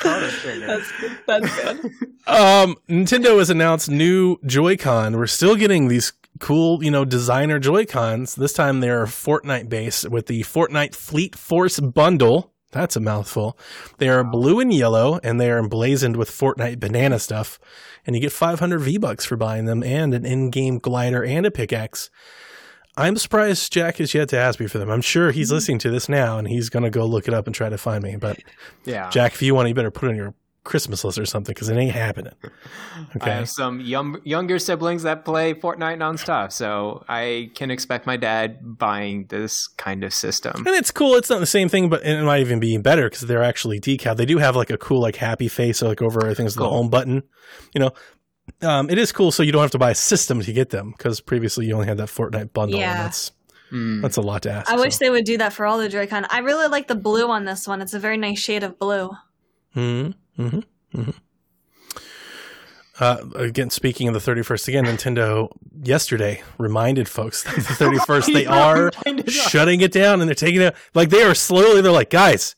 good. That's, that's good. Um, Nintendo has announced new Joy-Con. We're still getting these cool, you know, designer Joy-Cons. This time they're Fortnite based with the Fortnite Fleet Force bundle. That's a mouthful. They are blue and yellow, and they are emblazoned with Fortnite banana stuff. And you get 500 V bucks for buying them, and an in-game glider and a pickaxe. I'm surprised Jack has yet to ask me for them. I'm sure he's mm-hmm. listening to this now, and he's going to go look it up and try to find me. But yeah, Jack, if you want, you better put it on your Christmas list or something because it ain't happening. I Okay. have some young, younger siblings that play Fortnite nonstop, so I can expect my dad buying this kind of system. And it's cool. It's not the same thing, but it might even be better because they're actually decal. They do have like a cool like happy face like over everything's the Cool. home button. You know, um, it is cool. So you don't have to buy a system to get them because previously you only had that Fortnite bundle. Yeah. And that's Mm. that's a lot to ask. I wish they would do that for all the Joy-Con. I really like the blue on this one. It's a very nice shade of blue. Mm-hmm. Mm-hmm. Mm-hmm. Uh, again, speaking of the 31st, again, Nintendo yesterday reminded folks that the 31st they are shutting it down and they're taking it like they are slowly. They're like, guys,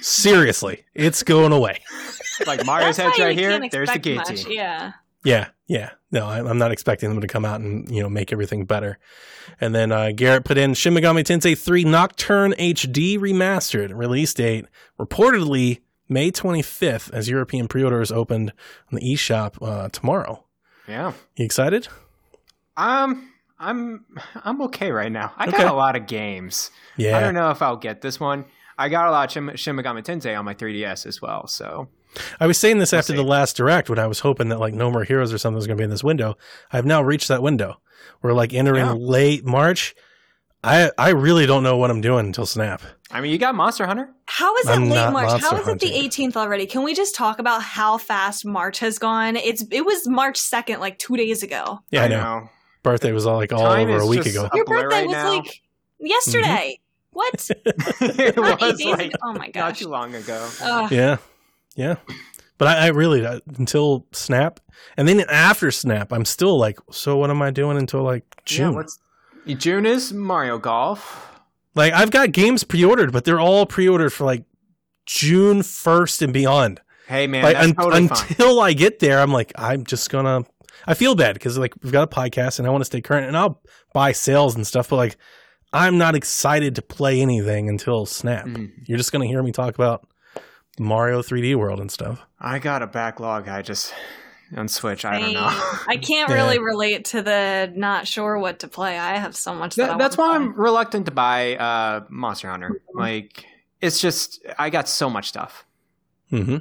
seriously, it's going away. like Mario's That's head's right here. There's the expect much. Yeah. Yeah, yeah. No, I- I'm not expecting them to come out and you know make everything better. And then uh, Garrett put in Shin Megami Tensei 3 Nocturne HD remastered release date reportedly May 25th as European pre-orders opened on the eShop uh, tomorrow. Yeah. You excited? Um, I'm I'm okay right now. I Okay. got a lot of games. Yeah. I don't know if I'll get this one. I got a lot of Shin, Shin Megami Tensei on my 3DS as well. So I was saying this after see. the last direct when I was hoping that like No More Heroes or something was going to be in this window. I've now reached that window. We're like entering Yeah. late March. I I really don't know what I'm doing until Snap. I mean, you got Monster Hunter. How is it I'm late March? monster How is it the 18th already? Can we just talk about how fast March has gone? It's it was March 2nd, like two days ago. Yeah, I know. Birthday was all like all Time over a week ago. a Your birthday right was now. like yesterday. What? it Not was days like. Oh my not too long ago. Ugh. Yeah, yeah. But I, I really uh, until Snap, and then after Snap, I'm still like, so what am I doing until like June? Yeah, what's June is Mario Golf. like I've got games pre-ordered, but they're all pre-ordered for like June first and beyond. Hey man, like that's un- totally fine. until I get there, I'm like, I'm just gonna. I feel bad because like we've got a podcast and I want to stay current, and I'll buy sales and stuff, but like. I'm not excited to play anything until Snap. Mhm. You're just going to hear me talk about Mario 3D World and stuff. I got a backlog. I just on Switch. I don't know. I can't Yeah. really relate to the not sure what to play. I have so much that, That- I that's wanna why play. I'm reluctant to buy uh, Monster Hunter. Like, it's just I got so much stuff. hmm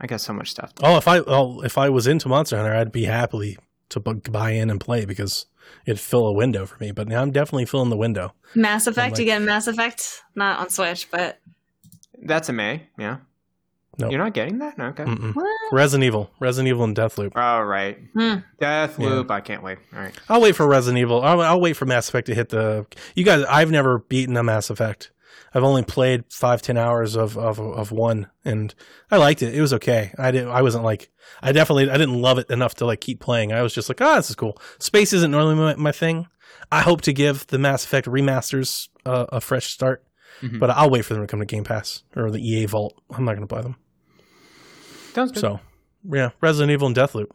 I got so much stuff. Oh, if I oh, if I was into Monster Hunter, I'd be happily to buy in and play because it'd fill a window for me. But now I'm definitely filling the window. Mass Effect. like- you get Mass Effect, not on Switch, but That's a May. Yeah. Nope. You're not getting that? No, Okay. Resident Evil, Resident Evil, and Deathloop. All right. Hmm. Deathloop. I can't wait. All right. I'll wait for Resident Evil. I'll, I'll wait for Mass Effect to hit the. You guys, I've never beaten a Mass Effect. I've only played five ten hours of, of of one, and I liked it. It was okay. I didn't. I wasn't like. I definitely. I didn't love it enough to like keep playing. I was just like, ah, this is cool. Space isn't normally my, my thing. I hope to give the Mass Effect remasters uh, a fresh start, Mhm. but I'll wait for them to come to Game Pass or the EA Vault. I'm not going to buy them. Sounds good. So, yeah, Resident Evil and Deathloop.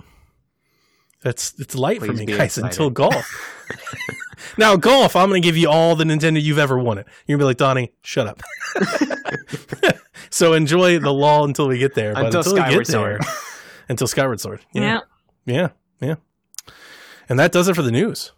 That's it's light for me, guys, excited. until golf. now golf, I'm going to give you all the Nintendo you've ever wanted. You're gonna be like Donnie, shut up. so enjoy the lull until we get there. But Until until, we Skyward get there, Sword. until Skyward Sword. Yeah. yeah, yeah, yeah. And that does it for the news.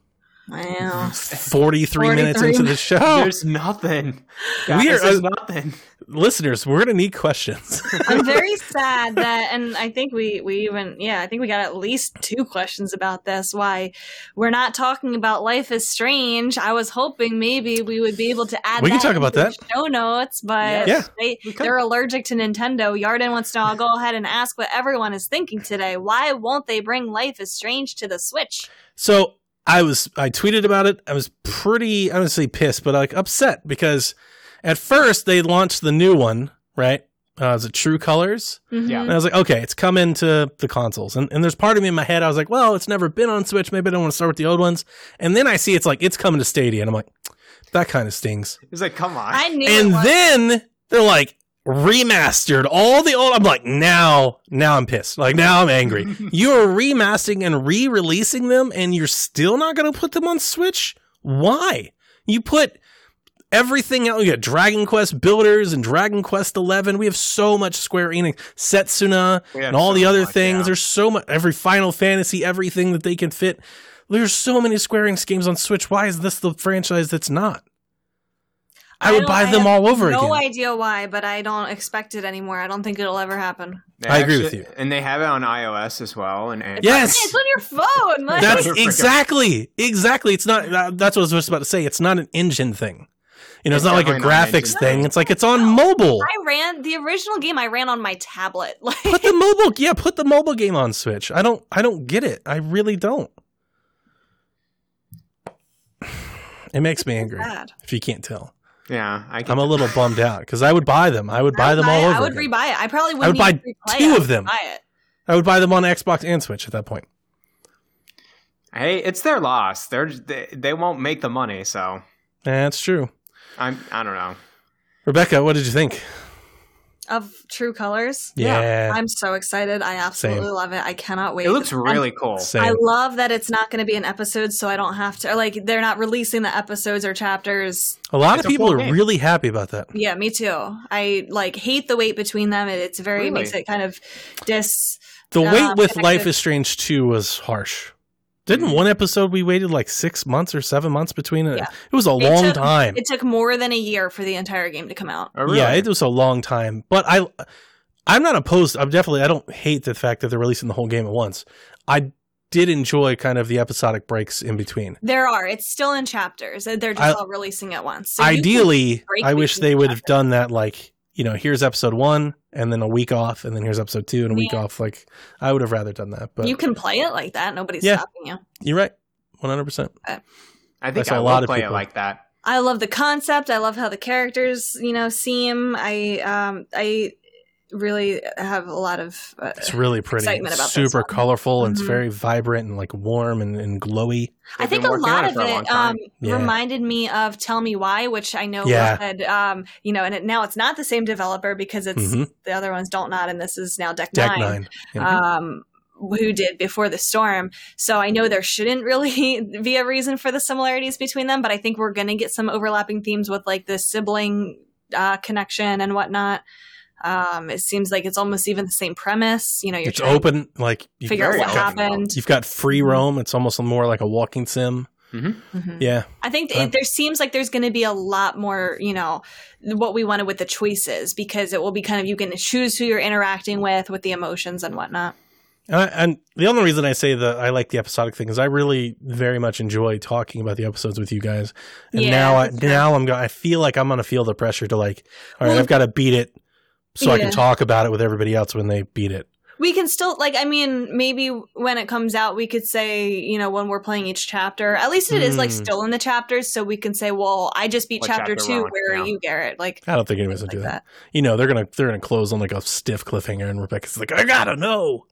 Wow. 43, minutes into the show. There's nothing. We are- there's uh, nothing. Listeners, we're going to need questions. I'm very sad that, and I think we we even yeah, I think we got at least two questions about this. Why we're not talking about Life is Strange? I was hoping maybe we would be able to add. We can talk about that. show notes, but Yeah. they, they're allergic to Nintendo. Yarden wants to know. I'll go ahead and ask what everyone is thinking today. Why won't they bring Life is Strange to the Switch? So I was I tweeted about it. I was pretty I don't say pissed, but like upset because at first they launched the new one, right? Uh, is it True Colors? Yeah. And I was like, okay, it's coming to the consoles. And, and there's part of me in my head, I was like, well, it's never been on Switch. Maybe I don't want to start with the old ones. And then I see it's like, it's coming to Stadia. And I'm like, that kind of stings. It's like, come on. I knew. And it was. then they're like, remastered all the old. I'm like, now, now I'm pissed. Like, now I'm angry. you're remastering and re releasing them, and you're still not going to put them on Switch? Why? You put everything else. You got Dragon Quest Builders and Dragon Quest 11. We have so much Square Enix, Setsuna, and all so the other much, things. yeah. There's so much, every Final Fantasy, everything that they can fit. There's so many Square Enix games on Switch. Why is this the franchise that's not? I would don't- buy I them all over no again. No idea why, but I don't expect it anymore. I don't think it'll ever happen. They I agree with you. And they have it on iOS as well. And, and Yes. It's on your phone. Like, That's exactly, exactly. It's not. Uh, that's what I was just about to say. It's not an engine thing. You know, it's, It's not like a definitely not graphics thing. thing. It's like it's on mobile. I ran the original game. I ran on my tablet. Like, Put the mobile, yeah, put the mobile game on Switch. I don't, I don't get it. I really don't. It makes me angry. bad. If you can't tell, yeah, I I'm a little bummed out because I would buy them. I would buy I would them all it. over. I would again. rebuy it. I probably wouldn't I would buy even replay two it. I of would them. Buy it. I would buy them on Xbox and Switch at that point. hey, it's their loss. They're they, they won't make the money. So That's true. I'm I don't know. Rebecca, what did you think? Of True Colors. Yeah, I'm so excited. I absolutely Same. love it. I cannot wait. It looks And really cool. same. I love that it's not going to be an episode, so I don't have to. Like, they're not releasing the episodes or chapters. a lot It's of people are game. really happy about that. Yeah, me too. I like hate the wait between them. It, it's very Really? makes it kind of dis. The uh, wait with connected. Life is Strange 2 was harsh. Didn't Mm. one episode we waited like six months or seven months between it? Yeah. It was a It long took- time. It took more than a year for the entire game to come out. Oh, really? Yeah, it was a long time. But I, I'm not opposed. I'm definitely. I don't hate the fact that they're releasing the whole game at once. I did enjoy kind of the episodic breaks in between. There are. It's still in chapters. They're just I- all releasing at once. So Ideally, I wish they would have done that. Like you know, here's episode one, and then a week off, and then here's episode two, and a week Yeah. off. Like I would have rather done that. But you can play it like that. Nobody's Yeah. stopping you. you're right, 100. percent I think That's I a will lot of play people. it like that. I love the concept. I love how the characters, you know, seem. I um I really have a lot of uh, It's really pretty. Excitement It's about this super one. colorful and it's very vibrant and like warm and, and glowy. I They've think a lot of for it um, Yeah. reminded me of Tell Me Why, which I know Yeah. had, um, you know, and it, now it's not the same developer because it's Mhm. the other ones don't not, and this is now Deck, Deck Nine, Nine. Yeah. um, who did Before the Storm. So I know there shouldn't really be a reason for the similarities between them, but I think we're going to get some overlapping themes with like the sibling uh, connection and whatnot. Um, it seems like it's almost even the same premise. You know, you're it's open. Like you- figure out what open. happened. You've got free Mhm. roam. It's almost more like a walking sim. Mhm. Yeah. I think Uh, it, there seems like there's going to be a lot more, you know, what we wanted with the choices because it will be kind of you can choose who you're interacting with, with the emotions and whatnot. And, I, and the only reason I say that I like the episodic thing is I really very much enjoy talking about the episodes with you guys. And Yeah, now, I, now I'm go- I feel like I'm gonna feel the pressure to like, all right, Well, I've got to beat it so I can talk about it with everybody else when they beat it. We can still like, I mean, maybe when it comes out, we could say, you know, when we're playing each chapter, at least it is like Hmm. still in the chapters, so we can say, well, I just beat What chapter, chapter two. we're on, Where are yeah. you, Garrett? Like, I don't think anyone's gonna like do that. that. You know, they're gonna they're gonna close on like a stiff cliffhanger, and Rebecca's like, I gotta know,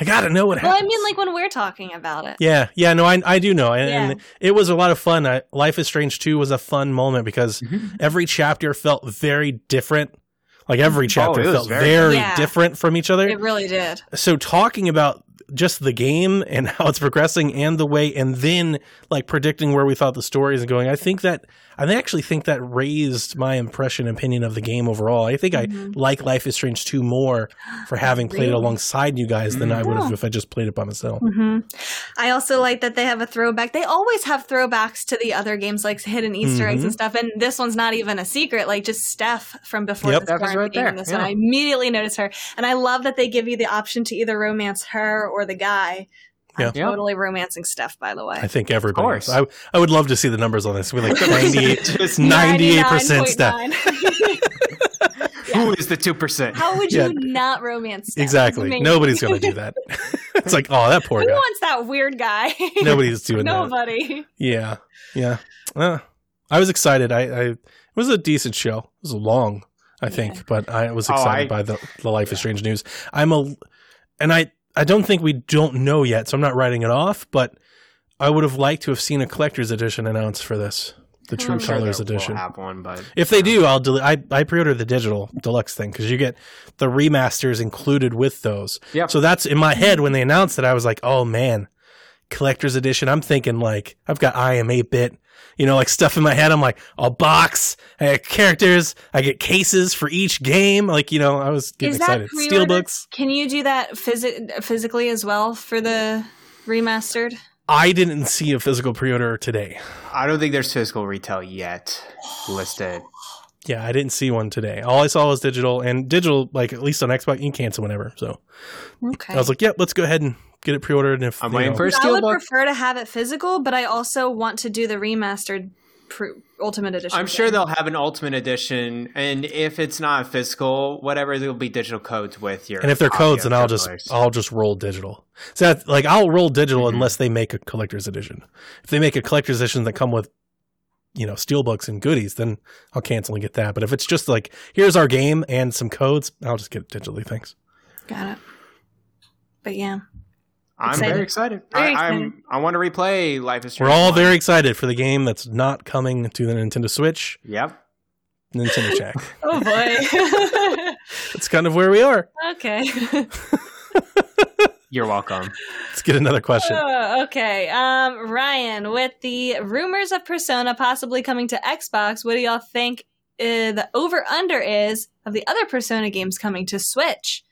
I gotta know what Well, I mean, like when we're talking about it. Yeah, yeah, no, I I do know, and, Yeah. and it was a lot of fun. I, Life is Strange Two was a fun moment because Mhm. every chapter felt very different. Like every mm. chapter Oh, felt very- very Yeah. different from each other. It really did. so talking about just the game and how it's progressing and the way and then like predicting where we thought the story is going i think that i actually think that raised my impression opinion of the game overall i think Mhm. i like life is strange 2 more for having played it alongside you guys than i would have if i just played it by myself hmm I also like that they have a throwback. They always have throwbacks to the other games, like hidden Easter eggs Mhm. and stuff. And this one's not even a secret. Like just Steph from before Yep. this Steph right there, in This yeah. one, I immediately noticed her, and I love that they give you the option to either romance her or the guy. I'm Yeah. totally romancing Steph, by the way. i think everybody course. is. I, I would love to see the numbers on this It'd be like 98 Just 98% Steph. Who is the two percent? How would you Yeah. not romance Steph? exactly nobody's gonna do that it's like oh that poor Who guy wants that weird guy? nobody's doing that Nobody. Yeah, yeah. Uh, I was excited. I, I it was a decent show. It was long, I think, Yeah. but I was Oh, excited I- by the the Life is Strange news. I'm a, and I I don't think we don't know yet, so I'm not writing it off. But I would have liked to have seen a collector's edition announced for this, the True I'm sure Colors that edition. have one, but If they do, I'll del- I I pre-order the digital deluxe thing because you get the remasters included with those. Yep. So that's in my head when they announced it. I was like, oh man, collector's edition. I'm thinking like I've got iam8bit, you know, like stuff in my head. I'm like a box. I get characters. I get cases for each game. Like you know, I was getting Is excited. pre-order? Steelbooks. Can you do that phys- physically as well for the remastered? I didn't see a physical pre-order today. I don't think there's physical retail yet listed. Yeah, I didn't see one today. All I saw was digital, and digital, like at least on Xbox, you can cancel whenever. So Okay. I was like, "Yep, let's go ahead and get it pre-ordered." And if I'm you waiting know- for a I would prefer to have it physical, but I also want to do the remastered pr- Ultimate Edition. I'm sure thing. they'll have an ultimate edition, and if it's not physical, whatever, there'll be digital codes with your. And if they're codes, of then I'll just A's. I'll just roll digital. So that's like I'll roll digital Mhm. unless they make a collector's edition. If they make a collector's edition that come with you know steelbooks and goodies, then I'll cancel and get that. But if it's just like here's our game and some codes, I'll just get it digitally. Thanks. Got it. But yeah. I'm excited. very excited. Very I, excited. I'm. I want to replay Life is Strange. We're all 1. very excited for the game that's not coming to the Nintendo Switch, Yep. Nintendo Check. Oh boy. That's kind of where we are. okay. You're welcome. Let's get another question. Uh, okay. Um, Ryan, with the rumors of Persona possibly coming to Xbox, what do y'all think uh, the over under is of the other Persona games coming to Switch?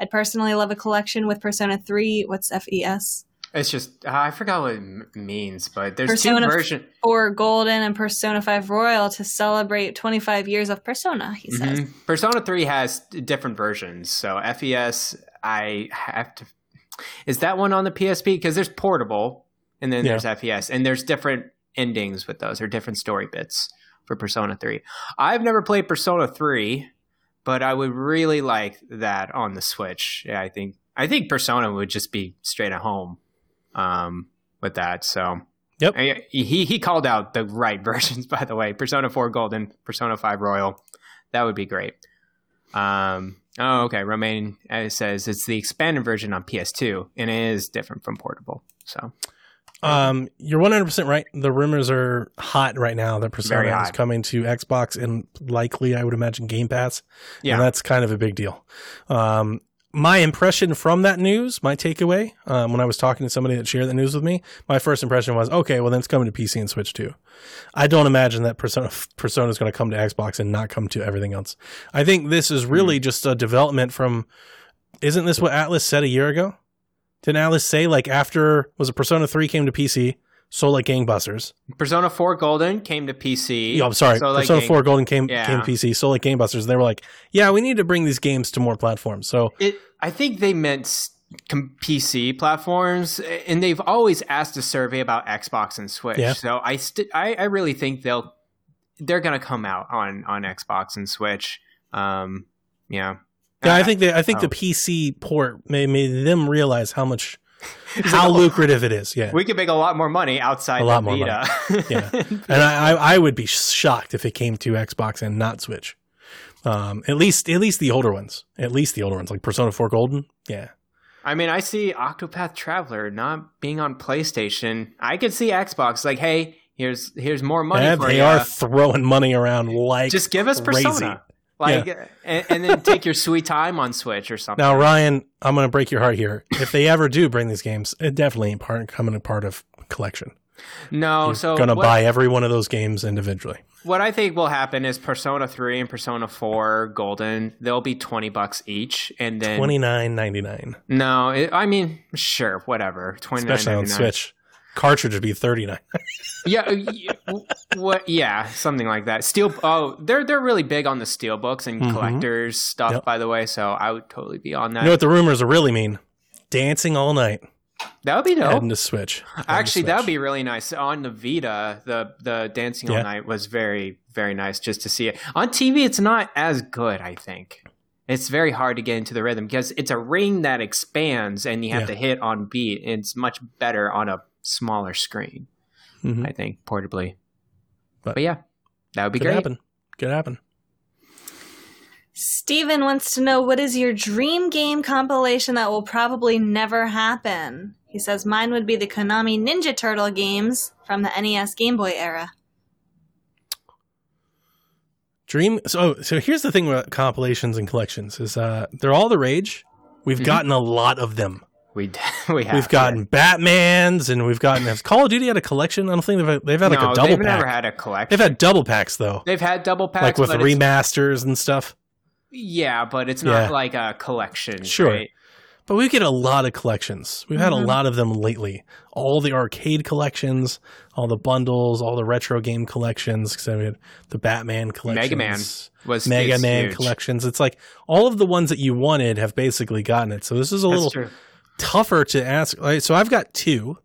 I'd personally love a collection with Persona 3. What's FES? It's just I forgot what it means, but there's Persona two versions. Or Golden and Persona 5 Royal to celebrate 25 years of Persona, he says. Mhm. Persona 3 has different versions. So FES, I have to. Is that one on the PSP? Because there's portable, and then Yeah. there's FES, and there's different endings with those, or different story bits for Persona 3. I've never played Persona 3, but I would really like that on the Switch. Yeah, I think I think Persona would just be straight at home um, with that. So. Yep. I- he he called out the right versions, by the way. Persona 4 Golden, Persona 5 Royal. That would be great. Um, oh, okay. Romain uh, says it's the expanded version on PS2, and it is different from portable. So Um, you're 100% right. The rumors are hot right now that Persona is coming to Xbox and likely, I would imagine, Game Pass. yeah, And that's kind of a big deal. Um, my impression from that news, my takeaway, um, when I was talking to somebody that shared the news with me, my first impression was, okay, well, then it's coming to PC and Switch too. I don't imagine that Persona Persona is going to come to Xbox and not come to everything else. I think this is really just a development from. Isn't this what Atlus said a year ago? Didn't Atlus say like after was it Persona three came to PC, so like gangbusters? Persona 4 Golden came to PC. Yeah, I'm sorry. So, like, Persona gang- 4 Golden came Yeah. came to PC, So like gangbusters. They were like, yeah, we need to bring these games to more platforms. So It, I think they meant PC platforms, and they've always asked a survey about Xbox and Switch. Yeah. So I, st- I I really think they'll they're gonna come out on on Xbox and Switch. Um, yeah. Yeah, I think they, I think Oh. the PC port made, made them realize how much how like, oh, lucrative it is. Yeah, we could make a lot more money outside A lot the more Vita. Yeah. and I, I I would be shocked if it came to Xbox and not Switch. Um, at least at least the older ones, at least the older ones like Persona Four Golden. Yeah, I mean, I see Octopath Traveler not being on PlayStation. I could see Xbox like, hey, here's here's more money for they you. are throwing money around like Just give us crazy. Persona. Like, and, and then take your sweet time on Switch or something. Now, Ryan, I'm going to break your heart here. If they ever do bring these games, it definitely ain't part coming a part of collection. no, You're so going to buy every one of those games individually. What I think will happen is Persona 3 and Persona 4 Golden, they'll be 20 bucks each and then Twenty nine ninety nine, No, it, I mean, sure, whatever. 29.99. especially on Switch. Cartridge would be thirty nine. Yeah, uh, what yeah, something like that. Steel Oh, they're they're really big on the steel books and Mhm. collectors stuff Yep. by the way, so I would totally be on that. You know what the rumors are really mean? Dancing all night. that would be dope. Heading to Switch. Heading Actually, that would be really nice. On the Vita, the the Dancing All Night was very very nice just to see it. On TV, it's not as good, I think. It's very hard to get into the rhythm because it's a ring that expands and you have Yeah. to hit on beat. It's much better on a smaller screen, Mhm. I think, portably. But, But- yeah, that would be Could great. happen. Could happen. Steven wants to know what is your dream game compilation that will probably never happen? He says mine would be the Konami Ninja Turtle games from the NES Game Boy era. Dream. So, so here's the thing about compilations and collections is uh, they're all the rage. We've Mhm. gotten a lot of them. We we have We've gotten Batman's and we've gotten. Has Call of Duty had a collection? I don't think they've they've had like no, a double they've pack. never had a collection. they've had double packs though, They've had double packs, like with remasters and stuff. yeah, but it's not Yeah. like a collection. Sure. right? But we get a lot of collections. We've had a Mhm. lot of them lately. All the arcade collections, all the bundles, all the retro game collections. Because I mean, the Batman collections, Mega Man was Mega Man huge. collections. It's like all of the ones that you wanted have basically gotten it. So this is a That's little true. Tougher to ask. So I've got two.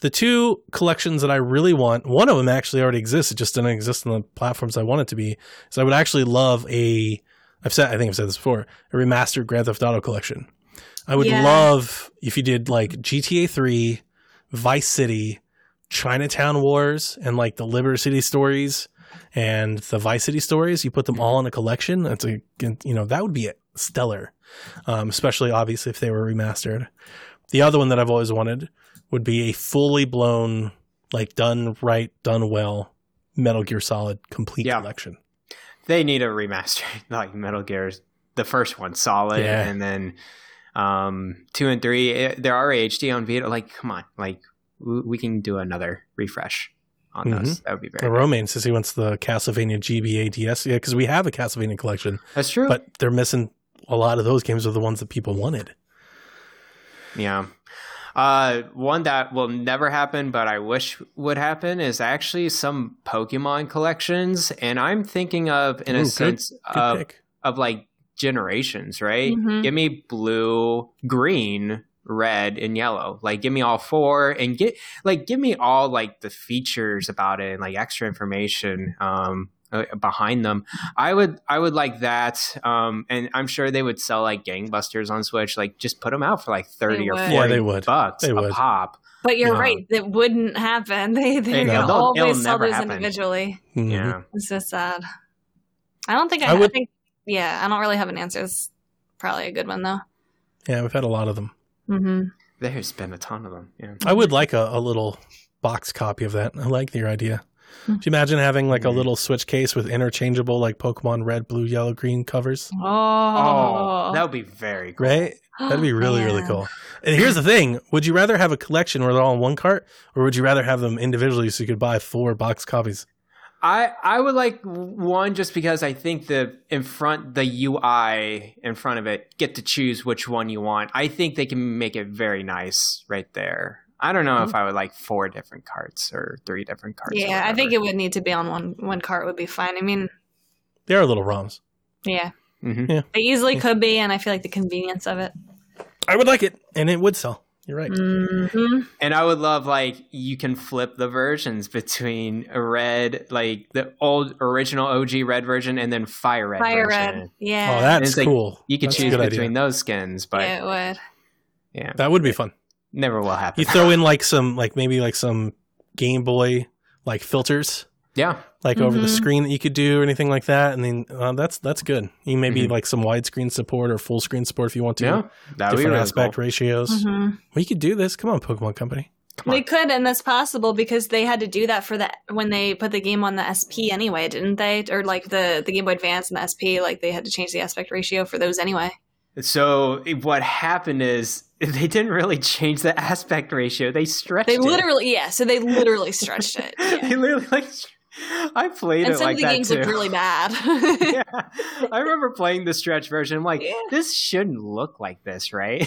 The two collections that I really want, one of them actually already exists. It just didn't exist on the platforms I want it to be. So I would actually love a. I've said, I think I've said this before, a remastered Grand Theft Auto collection. I would Yeah. love if you did like GTA 3, Vice City, Chinatown Wars, and like the Liberty City stories and the Vice City stories. You put them all in a collection. That's a, you know, that would be stellar. Um, especially obviously if they were remastered. The other one that I've always wanted would be a fully blown, like done right, done well, Metal Gear Solid complete Yeah. collection. They need a remaster, like Metal Gear's the first one, solid, Yeah. and then um, two and three. It, there are HD on Vita. Like, come on, like we, can do another refresh on Mhm. those. That would be very. The. Romaine says he wants the Castlevania GBA DS. Yeah, because we have a Castlevania collection, That's true. but they're missing a lot of those games are the ones that people wanted. Yeah. Uh, one that will never happen, but I wish would happen is actually some Pokemon collections, and I'm thinking of in Ooh, a good- sense Good of pick. of like generations, right? Mhm. Give me blue, green, red, and yellow. Like give me all four and get like give me all like the features about it and like extra information um uh, behind them. I would I would like that um and I'm sure they would sell like gangbusters on Switch like just put them out for like 30 They or would. 40 Yeah, they would. bucks They a would. pop. But you're Yeah. right, it wouldn't happen. They they're No, gonna they'll- it'll always sell those happen. individually. Mhm. Yeah. It's just sad. I don't think I, I I would- think yeah, I don't really have an answer. It's probably a good one though. Yeah, we've had a lot of them. Mm-hmm. There's been a ton of them. Yeah. I would like a, a little box copy of that. I like your idea. Do you imagine having like a little switch case with interchangeable like Pokemon red, blue, yellow, green covers? Oh, Oh, that would be very cool. Right? That'd be really, really cool. And here's the thing would you rather have a collection where they're all in one cart, or would you rather have them individually so you could buy four box copies? I I would like one just because I think the in front the UI in front of it get to choose which one you want. I think they can make it very nice right there. I don't know if I would like four different carts or three different carts. Yeah, I think it would need to be on one one cart would be fine. I mean, They are little ROMs. yeah, Mhm. they easily Yeah. could be, and I feel like the convenience of it. I would like it, and it would sell. You're right. hmm And I would love like you can flip the versions between a red, like the old original OG red version, and then fire red. Fire version. red, yeah, Oh, that's It's like cool. You could That's choose between idea. those skins, but yeah, it would. yeah, That would be fun. Never will happen. You throw in like some, like maybe like some Game Boy like filters, yeah, like over the Mhm. screen that you could do or anything like that, and then uh, that's that's good. You maybe Mhm. like some widescreen support or full screen support if you want to. yeah, that would be different really aspect cool. ratios. hmm We could do this. Come on, Pokemon Company. Come They on. could, and that's possible because they had to do that for the when they put the game on the SP anyway, didn't they? Or like the the Game Boy Advance and the SP, like they had to change the aspect ratio for those anyway. So what happened is they didn't really change the aspect ratio. They stretched it. They it. literally, yeah. So they literally stretched it. Yeah. they literally like. I played And it some like of the that games too. look really bad. yeah, I remember playing the stretch version. I'm like, Yeah. this shouldn't look like this, right?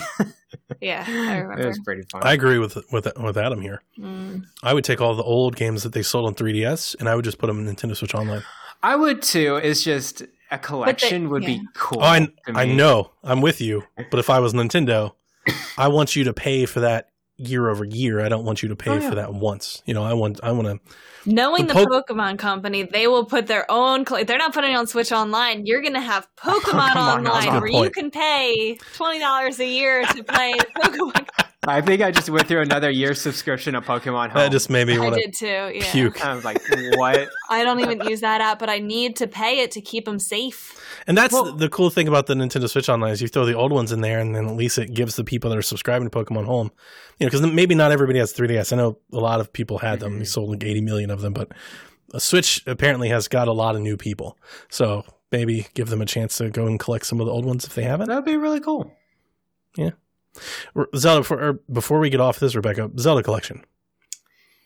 yeah, I it remember. was pretty fun. I agree with with with Adam here. Mm. I would take all the old games that they sold on 3DS and I would just put them in Nintendo Switch Online. I would too. It's just a collection would be cool. Oh, I, I know. I'm with you. But if I was Nintendo, I want you to pay for that year over year. I don't want you to pay Oh, yeah. for that once. You know, I want I want to Knowing The the, Pokemon Company, they will put their own. Cl- they're not putting it on Switch Online. You're going to have oh, Pokemon, Pokemon Online, Online. where point. you can pay twenty dollars a year to play Pokemon. I think I just went through another year subscription of Pokemon Home. that just made me want to did too. Yeah, puke. I was like, what? I don't even use that app, but I need to pay it to keep them safe. And that's Well- the cool thing about the Nintendo Switch Online is you throw the old ones in there, and then at least it gives the people that are subscribing to Pokemon Home, you know, because maybe not everybody has 3DS. I know a lot of people had them; mm-hmm. they sold like 80 million of them, but a Switch apparently has got a lot of new people. So maybe give them a chance to go and collect some of the old ones if they haven't. That would be really cool. Zelda, before, or before we get off this, Rebecca, Zelda collection.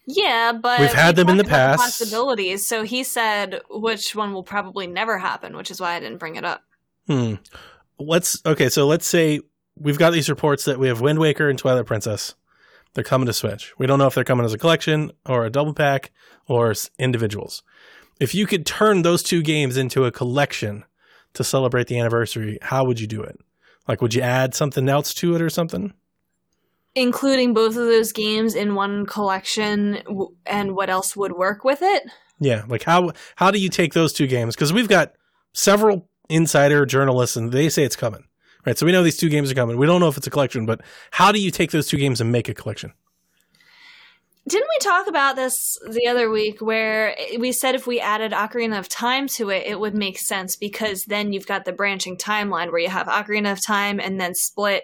Yeah, but We've had we them in the past. Possibilities. So he said which one will probably never happen, which is why I didn't bring it up. Hmm. Let's okay. So let's say we've got these reports that we have Wind Waker and Twilight Princess. They're coming to Switch. We don't know if they're coming as a collection or a double pack or individuals. If you could turn those two games into a collection to celebrate the anniversary, how would you do it? Like, would you add something else to it or something? Including both of those games in one collection, w- and what else would work with it? Yeah. Like, how how do you take those two games? Because we've got several insider journalists, and they say it's coming. Right. So we know these two games are coming. We don't know if it's a collection, but how do you take those two games and make a collection? Didn't we talk about this the other week where we said if we added Ocarina of Time to it, it would make sense because then you've got the branching timeline where you have Ocarina of Time and then split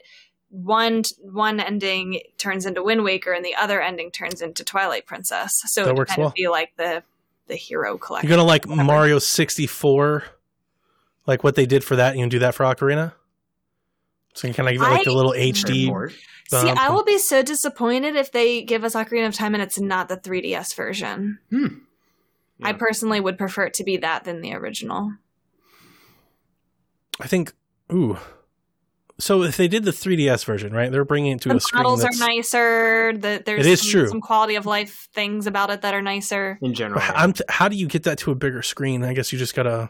one one ending turns into Wind Waker and the other ending turns into Twilight Princess. So That it would works kind well. of be like the the hero collection. You're gonna like Mario 64, like what they did for that. You can do that for Ocarina. So you can kind of give it like the little HD. Report. See, I will be so disappointed if they give us Ocarina of Time and it's not the 3DS version. Hmm. I personally would prefer it to be that than the original. I think. Ooh. So if they did the 3DS version, right? They're bringing it to the a screen. The models are That's, nicer. The, there's It is some, true. some quality of life things about it that are nicer. In general. Yeah. I'm t- how do you get that to a bigger screen? I guess you just gotta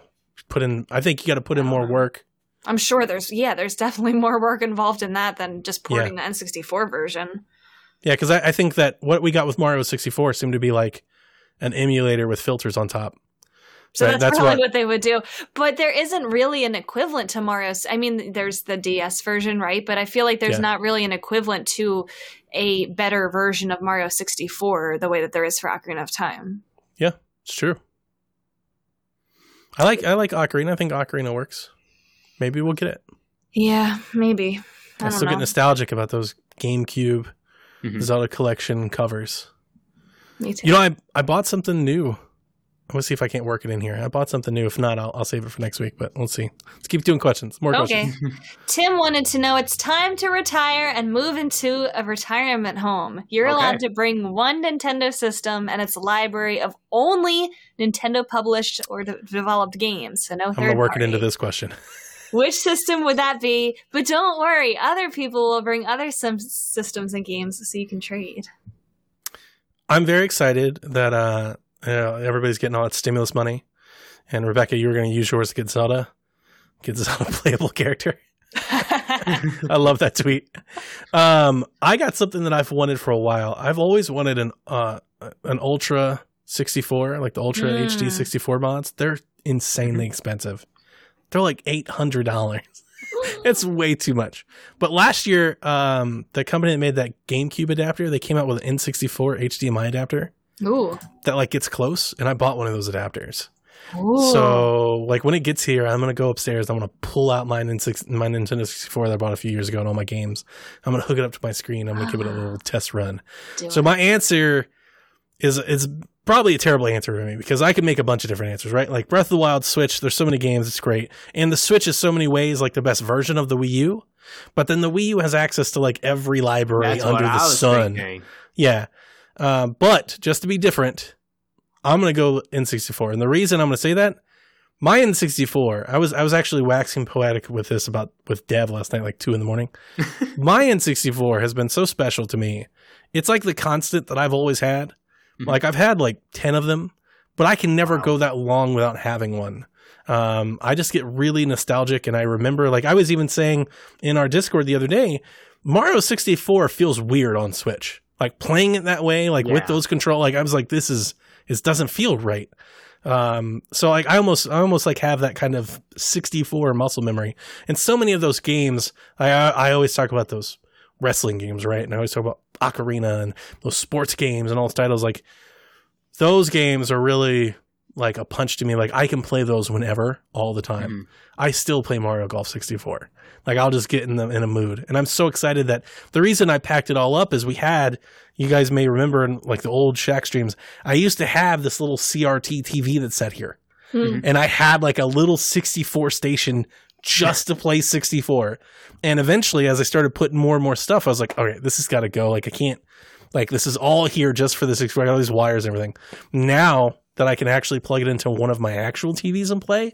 put in. I think you got to put in more work. I'm sure there's yeah, there's definitely more work involved in that than just porting the N64 version. Yeah, because I, I think that what we got with Mario 64 seemed to be like an emulator with filters on top. So Right, that's, that's probably what- what, they would do. But there isn't really an equivalent to Mario. I mean, there's the DS version, right? But I feel like there's Yeah. not really an equivalent to a better version of Mario 64 the way that there is for Ocarina of Time. Yeah, it's true. I like I like Ocarina. I think Ocarina works. Maybe we'll get it. Yeah, maybe. I I, still know. get nostalgic about those GameCube Mhm. Zelda collection covers. Me too. You know, I I bought something new. Let's see if I can't work it in here. I bought something new. If not, I'll, I'll save it for next week. But let's see. Let's keep doing questions. More Okay. questions. Tim wanted to know it's time to retire and move into a retirement home. You're Okay. allowed to bring one Nintendo system and its library of only Nintendo published or de- developed games. So no I'm third gonna work party. it into this question. Which system would that be? But don't worry, other people will bring other systems and games so you can trade. I'm very excited that uh, you know, everybody's getting all that stimulus money, and Rebecca, you were going to use yours to get Zelda, get Zelda playable character. I love that tweet. Um, I got something that I've wanted for a while. I've always wanted an uh, an Ultra 64, like the Ultra Mm. HD 64 mods. They're insanely expensive. They're like eight hundred dollars. It's way too much. But last year, um, the company that made that GameCube adapter, they came out with an N64 HDMI adapter Ooh. that like gets close, and I bought one of those adapters. Ooh. So, like when it gets here, I'm gonna go upstairs. I'm gonna pull out my, N6, my Nintendo 64 that I bought a few years ago and all my games. I'm gonna hook it up to my screen. I'm gonna give it a little test run. Do So it. my answer is is probably a terrible answer for me because I could make a bunch of different answers, right? Like Breath of the Wild, Switch. There's so many games, it's great, and the Switch is so many ways like the best version of the Wii U. But then the Wii U has access to like every library That's under the sun. thinking. Yeah. Um, but just to be different, I'm gonna go N64, and the reason I'm gonna say that, my N64, I was I was actually waxing poetic with this about with Dev last night, like two in the morning. my N64 has been so special to me. It's like the constant that I've always had. Mhm. Like I've had like ten of them, but I can never Wow. go that long without having one. Um, I just get really nostalgic, and I remember like I was even saying in our Discord the other day, Mario 64 feels weird on Switch. Like playing it that way, like with those control, like I was like, this is it doesn't feel right. Um, so like I almost I almost like have that kind of 64 muscle memory. And so many of those games, I I, I always talk about those wrestling games, right? And I always talk about Ocarina and those sports games and all those titles. Like those games are really like a punch to me. Like I can play those whenever, all the time. Mhm. I still play Mario Golf 64. Like I'll just get in the in a mood. And I'm so excited that the reason I packed it all up is we had you guys may remember in like the old Shack streams, I used to have this little CRT TV that sat here. Hmm. And I had like a little 64 station just to play 64. And eventually as I started putting more and more stuff, I was like, okay, this has got to go. Like I can't like this is all here just for the 64. I got all these wires and everything. Now that I can actually plug it into one of my actual TVs and play,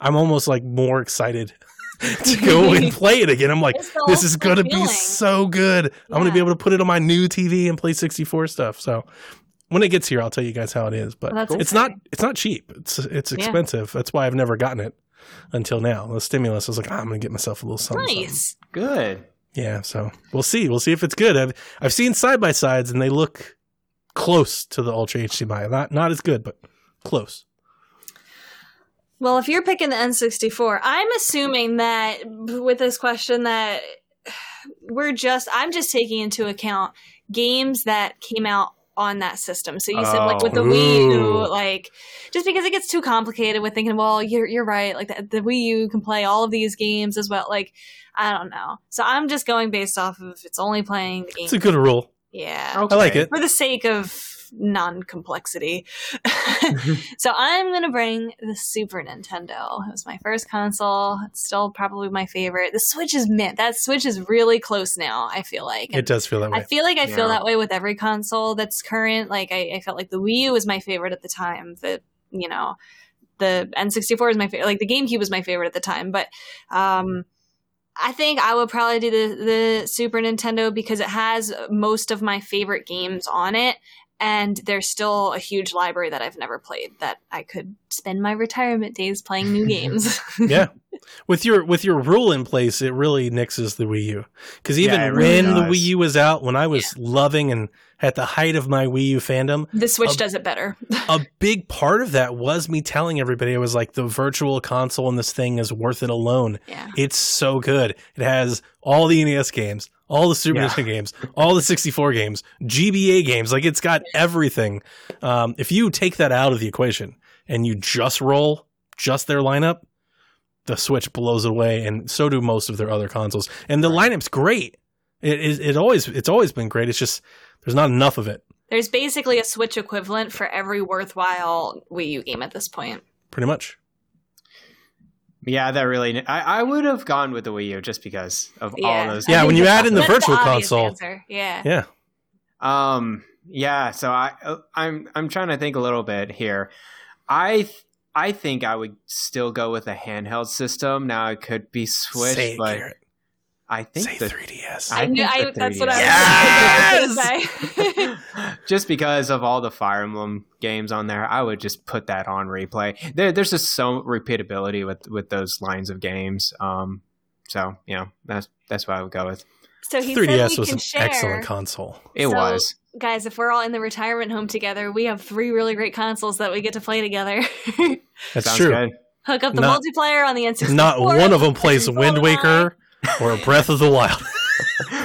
I'm almost like more excited to go and play it again. I'm like, this is going to be so good. I'm going to be able to put it on my new TV and play 64 stuff. So when it gets here, I'll tell you guys how it is. But Well, it's not it's not cheap. It's it's Yeah. expensive. That's why I've never gotten it until now. The stimulus I was like, "Ah, I'm going to get myself a little something. something." Nice. Good. Yeah, so we'll see. We'll see if it's good. I've I've seen side by sides and they look close to the Ultra HDMI. Not not as good, but close. Well, if you're picking the N64, I'm assuming that with this question that we're just I'm just taking into account games that came out on that system. So you said like with the Wii U, oh. like just because it gets too complicated with thinking, well, you're you're right, like the, the Wii U can play all of these games as well. Like I don't know. So I'm just going based off of it's only playing the game. It's a good rule. yeah I like it. for the sake of non-complexity. so I'm gonna bring the Super Nintendo. It was my first console. It's still probably my favorite. The Switch is mint. That Switch is really close now. I feel like. It does feel that I feel like I feel that way with every console that's current. Like I, I felt like the Wii U was my favorite at the time. The you know, the N64 is my favorite. Like the GameCube was my favorite at the time. But um, I think I would probably do the the Super Nintendo because it has most of my favorite games on it. And there's still a huge library that I've never played that I could spend my retirement days playing new games. yeah. With your with your rule in place, it really nixes the Wii U. Because even Yeah, it really when the. Wii U was out, when I was loving and at the height of my Wii U fandom, the Switch Um, does it better. a big part of that was me telling everybody I was like, the virtual console in this thing is worth it alone. yeah. It's so good. It has all the NES games, all the Super Yeah. Nintendo games, all the 64 games, GBA games. Like it's got everything. Um, if you take that out of the equation and you just roll just their lineup, the Switch blows it away, and so do most of their other consoles. And the lineup's great. It is. It always. It's always been great. It's just there's not enough of it. There's basically a Switch equivalent for every worthwhile Wii U game at this point. Pretty much. Yeah, that really. I, I would have gone with the Wii U just because of all those. Yeah, when you add in the virtual obvious console. answer. Yeah. Yeah. Um. Yeah. So I. I'm. I'm trying to think a little bit here. I. I think I would still go with a handheld system. Now it could be Switch, Say it, but Garrett. I think Say the 3DS. I I knew, I, that's what 3DS. I was gonna say. just because of all the Fire Emblem games on there, I would just put that on replay. There, there's just so repeatability with with those lines of games. Um, so you know that's that's what I would go with. so he 3DS we was can an share. excellent console. It So- was. Guys, if we're all in the retirement home together, we have three really great consoles that we get to play together. That's Sounds true. good. Hook up the Not- multiplayer on the N64. Not one of them plays Wind Waker or Breath of the Wild.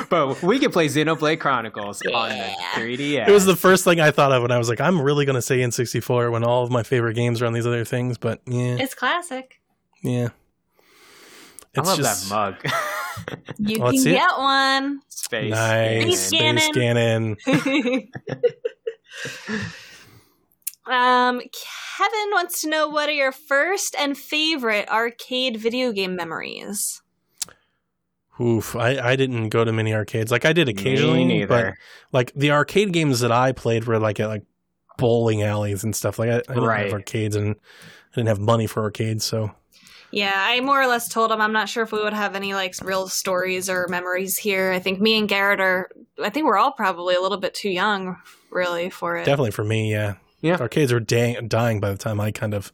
but we can play Xenoblade Chronicles on the 3DS. It was the first thing I thought of when I was like, I'm really going to say N64 when all of my favorite games are on these other things. But yeah, It's classic. yeah. I It's love just that mug. You Let's can see it. get one. Space. nice. Space Space cannon. cannon. um, Kevin wants to know what are your first and favorite arcade video game memories? Oof, I, I didn't go to many arcades. Like I did occasionally, Me but like the arcade games that I played were like at like bowling alleys and stuff. Like I, I didn't Right. have arcades and I didn't have money for arcades, so Yeah, I more or less told him I'm not sure if we would have any like real stories or memories here. I think me and Garrett are. I think we're all probably a little bit too young, really, for it. definitely for me, yeah. Yeah. Arcades were dang, dying by the time I kind of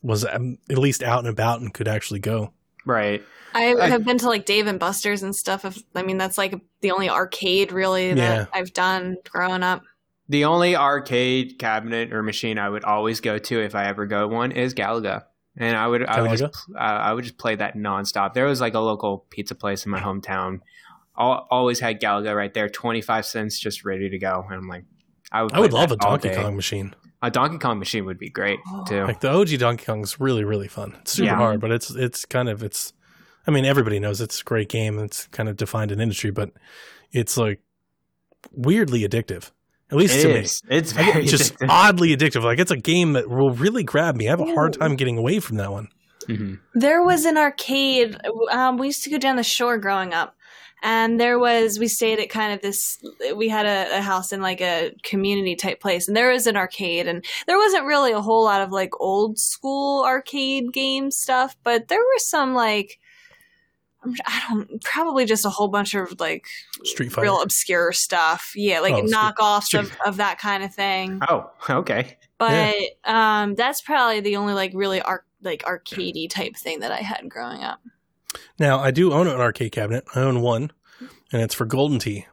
was um, at least out and about and could actually go. Right. I I- have been to like Dave and Buster's and stuff. If, I mean, that's like the only arcade really that Yeah. I've done growing up. The only arcade cabinet or machine I would always go to if I ever go one is Galaga. And I would, I would just, uh, I would just play that nonstop. There was like a local pizza place in my hometown. Al always had Galaga right there, twenty five cents, just ready to go. And I'm like, I would, I would love a Donkey day. Kong machine. A Donkey Kong machine would be great too. Like the OG Donkey Kong is really really fun. It's super Yeah. hard, but it's it's kind of it's. I mean, everybody knows it's a great game. It's kind of defined an industry, but it's like weirdly addictive. At least It to is. It's very just addictive. oddly addictive. Like it's a game that will really grab me. I have a hard time getting away from that one. Mhm. There was an arcade. Um, we used to go down the shore growing up, and there was. We stayed at kind of this. We had a, a house in like a community type place, and there was an arcade, and there wasn't really a whole lot of like old school arcade game stuff, but there were some like. I'm- don't probably just a whole bunch of like Street Fighter. real obscure stuff. Yeah, like Oh, knockoffs of, of that kind of thing. Oh, okay. But um, that's probably the only like really arc like arcadey type thing that I had growing up. Now I do own an arcade cabinet. I own one, and it's for Golden Tee.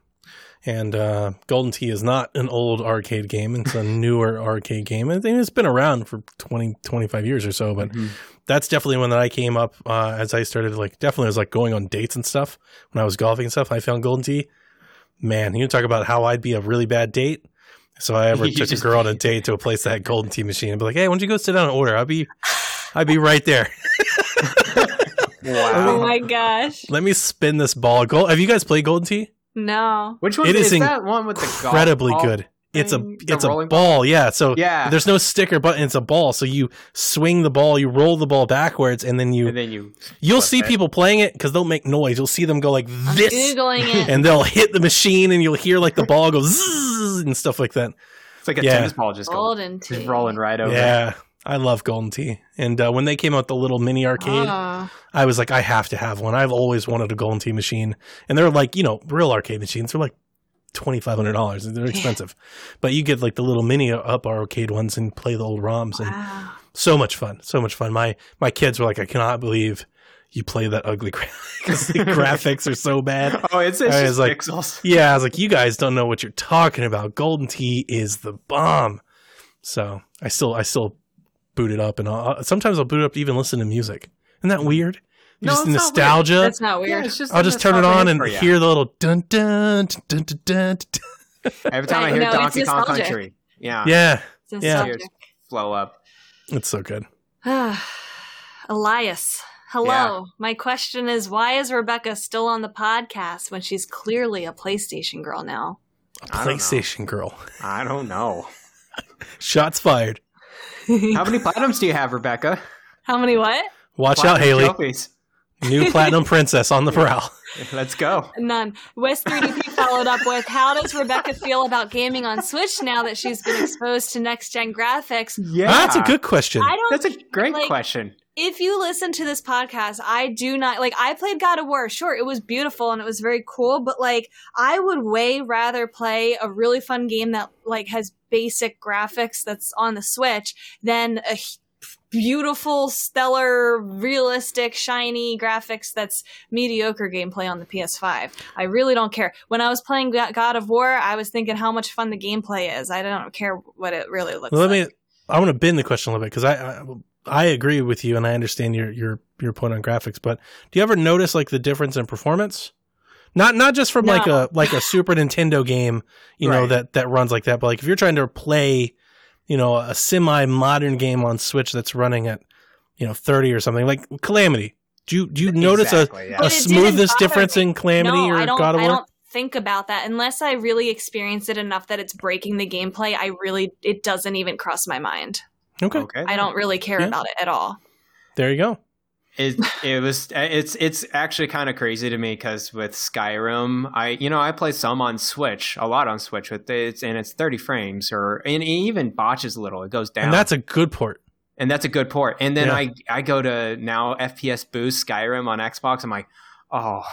And uh, Golden Tee is not an old arcade game. It's a newer arcade game. I think it's been around for 20, 25 years or so. But Mhm. that's definitely one that I came up uh, as I started, like, definitely was like going on dates and stuff. When I was golfing and stuff, I found Golden Tee. Man, you talk about how I'd be a really bad date. So I ever took just- a girl on a date to a place that had Golden Tee machine and be like, hey, why don't you go sit down and order? I'll be, I'd be right there. Wow. Oh my gosh. Let me spin this ball. Gold. Have you guys played Golden Tee? No. Which one It is is that one with the golf Incredibly ball good. It's a? The it's a rolling ball, yeah. So Yeah. there's no sticker button. It's a ball. So you swing the ball, you roll the ball backwards, and then you and then you you'll see it. people playing it because they'll make noise. You'll see them go like this, it. and they'll hit the machine, and you'll hear like the ball go zzz and stuff like that. it's like a Yeah. tennis ball just, go, just rolling right over. Yeah, I love Golden Tee. And uh, when they came out the little mini arcade, Oh. I was like, I have to have one. I've always wanted a Golden Tee machine, and they're like, you know, real arcade machines. They're like twenty five hundred dollars. and They're expensive, but you get like the little mini up arcade ones and play the old ROMs, and Wow. so much fun, so much fun. My my kids were like, I cannot believe you play that ugly because the graphics are so bad. Oh, it's, it's just like- pixels. Yeah, I was like, you guys don't know what you're talking about. Golden Tee is the bomb. So I still I still boot it up, and I'll, sometimes I'll boot it up to even listen to music. Isn't that weird? No, just it's not weird. nostalgia. That's not Yeah, weird. it's just I'll just turn it on and hear the little dun dun dun dun dun. dun, dun. Every time I hear no, Donkey Kong nostalgic. Country, yeah, Yeah, It's Yeah. flow up. it's so good. Elias. Hello. Yeah. My question is why is Rebecca still on the podcast when she's clearly a PlayStation girl now? A I don't know. PlayStation girl. I don't know. Shots fired. How many platinums do you have, Rebecca? How many what? Watch out, Haley. Trophies. New platinum princess on the prowl. Let's go. None. West 3DP followed up with How does Rebecca feel about gaming on Switch now that she's been exposed to next gen graphics? Yeah, That's a good question. I don't That's a great like, question. If you listen to this podcast, I do not like I played God of War. Sure, it was beautiful and it was very cool, but like I would way rather play a really fun game that like has basic graphics that's on the Switch than a beautiful, stellar, realistic, shiny graphics that's mediocre gameplay on the PS5. I really don't care. When I was playing God of War, I was thinking how much fun the gameplay is. I don't care what it really looks Well, let like. me. I want to bend the question a little bit because I, I I agree with you and I understand your your your point on graphics. But do you ever notice like the difference in performance? Not not just from like a like a Super Nintendo game, you know that that runs like that. But like if you're trying to play, you know, a semi modern game on Switch that's running at you know 30 or something like Calamity. Do you do you notice a, yeah. a But smoothness difference me. in Calamity no, or I don't, God of I War? don't think about that unless I really experience it enough that it's breaking the gameplay. I really, it doesn't even cross my mind. Okay, Okay. I don't really care Yeah. about it at all. there you go. It it was it's it's actually kind of crazy to me because with Skyrim, I you know I play some on Switch, a lot on Switch with it's and it's 30 frames or and it even botches a little, it goes down, And that's a good port. and that's a good port. And then Yeah. I I go to now FPS boost Skyrim on Xbox. I'm like, oh,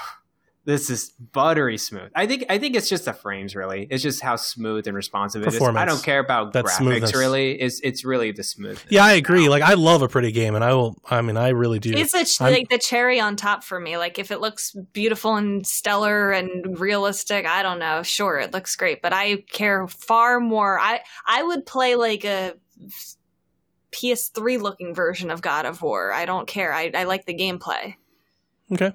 this is buttery smooth. I think I think it's just the frames really. It's just how smooth and responsive it is. I don't care about That graphics smoothness. really. It's it's really the smooth. Yeah, I agree. Like I love a pretty game, and I will. I mean, I really do. It's a ch- like the cherry on top for me. Like if it looks beautiful and stellar and realistic, I don't know. Sure, it looks great, but I care far more. I I would play like a PS3 looking version of God of War. I don't care. I I like the gameplay. Okay.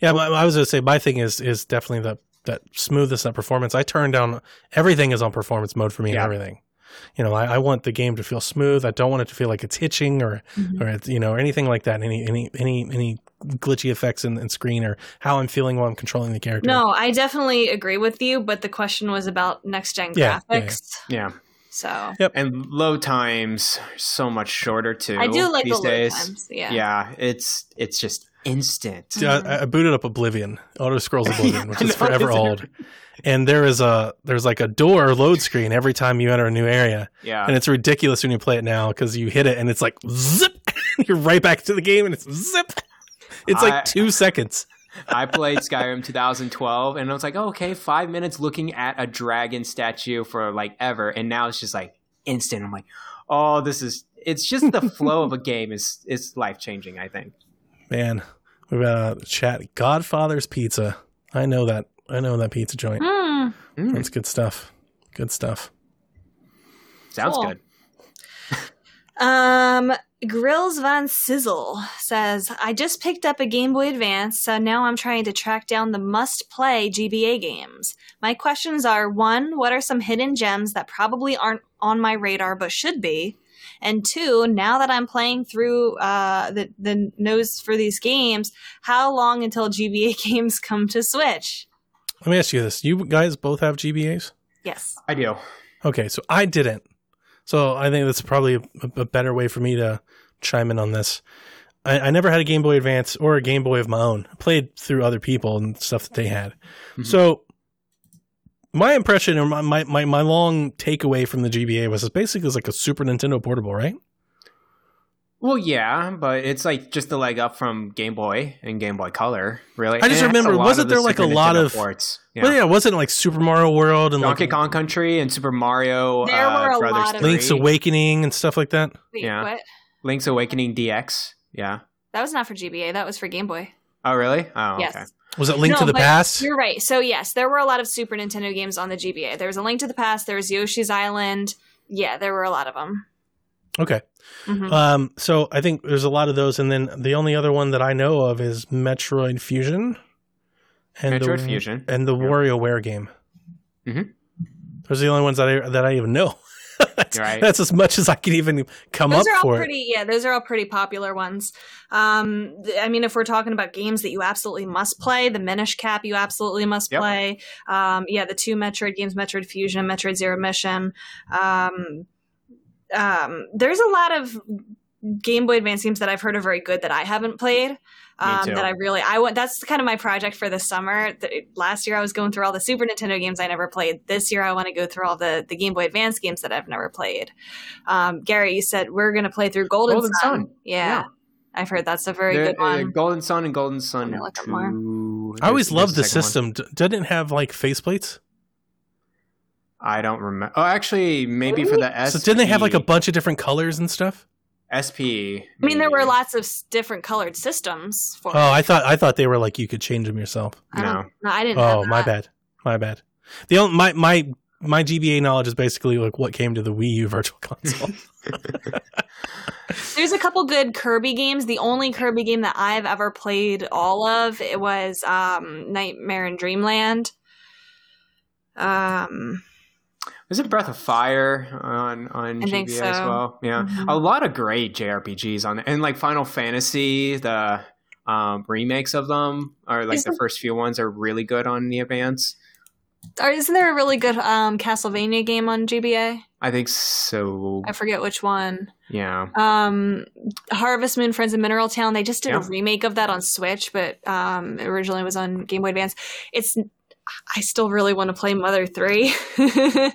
Yeah, but I was gonna say my thing is is definitely the that smoothness and performance. I turn down everything is on performance mode for me and Yeah. everything. You know, I, I want the game to feel smooth. I don't want it to feel like it's hitching or mm-hmm. or it's, you know anything like that. Any any any any glitchy effects in, in screen or how I'm feeling while I'm controlling the character. No, I definitely agree with you, but the question was about next gen Yeah, yeah, yeah. graphics. Yeah. So yep. And load times so much shorter too. I do like the these load days. times. Yeah. Yeah, it's it's just instant. See, I, I booted up Oblivion, Elder Scrolls Oblivion, which is know, forever old. And there is a there's like a door load screen every time you enter a new area, Yeah. and it's ridiculous when you play it now because you hit it and it's like zip, you're right back to the game and it's zip. It's like I- two seconds. I played Skyrim 2012 and I was like, oh, okay, five minutes looking at a dragon statue for like ever, and now it's just like instant. I'm like, oh, this is. It's just the flow of a game is is life changing. I think. Man, we've got a chat. Godfather's Pizza. I know that. I know that pizza joint. Mm, That's good stuff. Good stuff. sounds Cool. good. Um, Grills Von Sizzle says, I just picked up a Game Boy Advance, so now I'm trying to track down the must play GBA games. My questions are one, what are some hidden gems that probably aren't on my radar but should be? And two, now that I'm playing through uh, the, the nose for these games, how long until GBA games come to Switch? Let me ask you this: You guys both have GBAs? Yes. I do. Okay, so I didn't. So I think that's probably a, a better way for me to chime in on this. I, I never had a Game Boy Advance or a Game Boy of my own. I played through other people and stuff that they had. Mhm. So my impression or my, my, my, my long takeaway from the GBA was it's basically it's like a Super Nintendo portable, right? Well, yeah, but it's like just the leg up from Game Boy and Game Boy Color, really. I just And remember, wasn't of the there, like, Super a lot Nintendo of- ports? Yeah. Well, yeah, wasn't it like Super Mario World and Donkey like Kong Country and Super Mario There uh, were a Brothers lot of- 3. Link's Awakening and stuff like that? Wait, Yeah. what? Link's Awakening DX. Yeah. That was not for GBA, that was for Game Boy. Oh, really? Oh, yes. okay. Was it Link No, to the Past? You're right. So yes, there were a lot of Super Nintendo games on the GBA. There was a Link to the Past. There was Yoshi's Island. Yeah, there were a lot of them. Okay. Mhm. Um, so I think there's a lot of those, and then the only other one that I know of is Metroid Fusion, and Metroid the, Fusion. and the Yeah. WarioWare game. Mhm. Those are the only ones that I that I even know. That's, Right. that's as much as I can even come those up are all for. it. pretty. Yeah, those are all pretty popular ones. Um, I mean, if we're talking about games that you absolutely must play, the Minish Cap you absolutely must Yep. play. Um, yeah, the two Metroid games, Metroid Fusion, and Metroid Zero Mission. Um, um, there's a lot of Game Boy Advance games that I've heard are very good that I haven't played. Um, that I really I went. That's kind of my project for this summer. The, last year I was going through all the Super Nintendo games I never played. This year I want to go through all the the Game Boy Advance games that I've never played. Um, Gary, you said we're going to play through Golden, Golden Sun. Sun. Yeah, Yeah. I've heard that's a very The- good one. uh, Golden Sun and Golden Sun Let me look up more. 2. I always loved the there's a second one. system. Didn't have like faceplates? I don't remember. Oh, actually, maybe for the S. So didn't they have like a bunch of different colors and stuff? SP? I mean, there were lots of different colored systems for. Oh, I thought I thought they were like you could change them yourself. I don't- no. no, I didn't. Oh, my bad, my bad. The only my my my GBA knowledge is basically like what came to the Wii U Virtual Console. There's a couple good Kirby games. The only Kirby game that I've ever played all of it was um, Nightmare in Dreamland. Um, Was it Breath of Fire on on I GBA think as well? Yeah, Mhm. a lot of great JRPGs on there, and like Final Fantasy, the um, remakes of them, or like the Isn't- first few ones, are really good on the Advance. or isn't there a really good um, Castlevania game on GBA? I think so. I forget which one. Yeah, Um, Harvest Moon Friends of Mineral Town. They just did a remake of that on Switch, but um, it originally was on Game Boy Advance. It's I still really want to play Mother Three.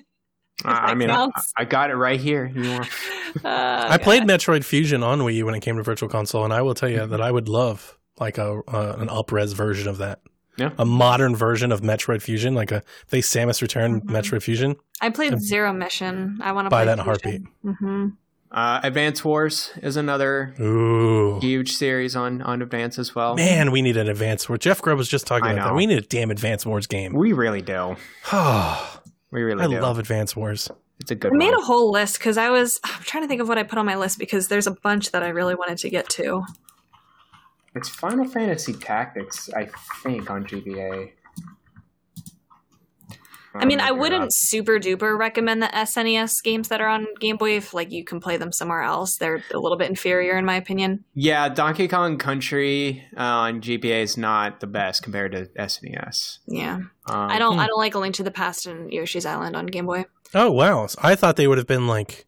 Uh, I mean, I. I got it right here. You want- Uh, I played Metroid Fusion on Wii U when it came to Virtual Console, and I will tell you that I would love like a uh, an up-res version of that. Yeah. A modern version of Metroid Fusion, like a if they Samus Return Mhm. Metroid Fusion. I played Zero Mission. I want to Buy that in a heartbeat. hmm Uh, Advance Wars is another Ooh. huge series on on Advance as well. Man, we need an Advance Wars. Jeff Grubb was just talking I about that. We need a damn Advance Wars game. We really do. I We really do. love Advance Wars. It's a good one. I made a whole list because I was I'm trying to think of what I put on my list because there's a bunch that I really wanted to get to. It's Final Fantasy Tactics, I think, on GBA. I mean, I wouldn't wrong. super duper recommend the SNES games that are on Game Boy if like you can play them somewhere else. They're a little bit inferior in my opinion. Yeah, Donkey Kong Country uh, on GBA is not the best compared to SNES. Yeah. Um, I don't Hmm. I don't like A Link to the Past and Yoshi's Island on Game Boy. Oh wow! I thought they would have been like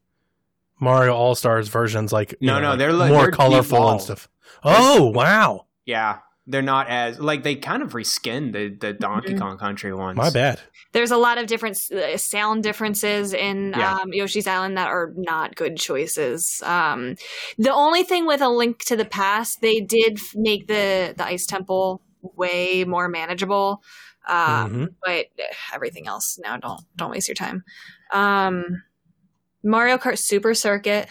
Mario All Stars versions, like No, know, no, like they're like- more they're colorful and stuff. Oh wow! Yeah, they're not as like they kind of reskinned the the Donkey Mhm. Kong Country ones. My bad. There's a lot of different uh, sound differences in Yeah. um, Yoshi's Island that are not good choices. Um, the only thing with A Link to the Past, they did make the the Ice Temple way more manageable. Um, Mhm. But eh, everything else, now don't don't waste your time. Um, Mario Kart Super Circuit.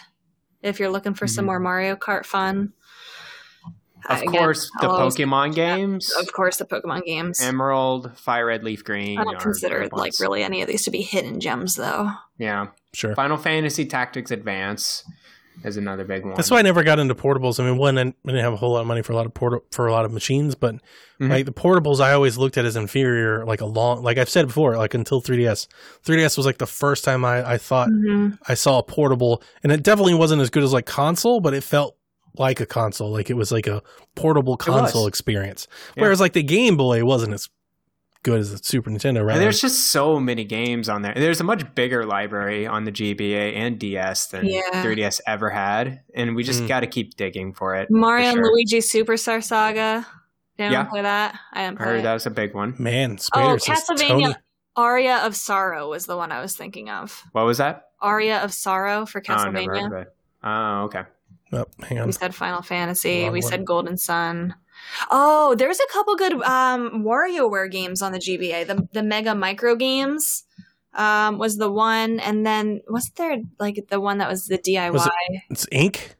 If you're looking for some Mhm. more Mario Kart fun, Of Again, course, the Pokemon games, of course, the Pokemon games. Emerald, Fire Red, Leaf Green. I don't consider like really any of these to be hidden gems, though. Yeah, Sure. Final Fantasy Tactics Advance is another big one. That's why I never got into portables. I mean, one, I didn't have a whole lot of money for a lot of port for a lot of machines, but Mhm. like the portables, I always looked at as inferior. Like a long, like I've said before, like until 3ds. 3ds was like the first time I, I thought Mhm. I saw a portable, and it definitely wasn't as good as like console, but it felt like a console. Like it was like a portable console experience. Yeah. Whereas like the Game Boy wasn't as good as the Super Nintendo. Right? And there's just so many games on there. There's a much bigger library on the GBA and DS than Yeah. 3DS ever had, and we just Mm. got to keep digging for it. Mario for and. Luigi Superstar Saga. Didn't Yeah. play that. I didn't I heard it. that was a big one. man. Oh, Spader Castlevania Tony. Aria of Sorrow was the one I was thinking of. What was that? Aria of Sorrow for Oh, never Castlevania. heard of it. Oh, okay. Oh, hang on. we said Final Fantasy. Wrong we one. said Golden Sun. Oh, there's a couple good um, WarioWare games on the GBA. The the Mega Micro games um, was the one, and then wasn't there like the one that was the DIY Was It's Ink.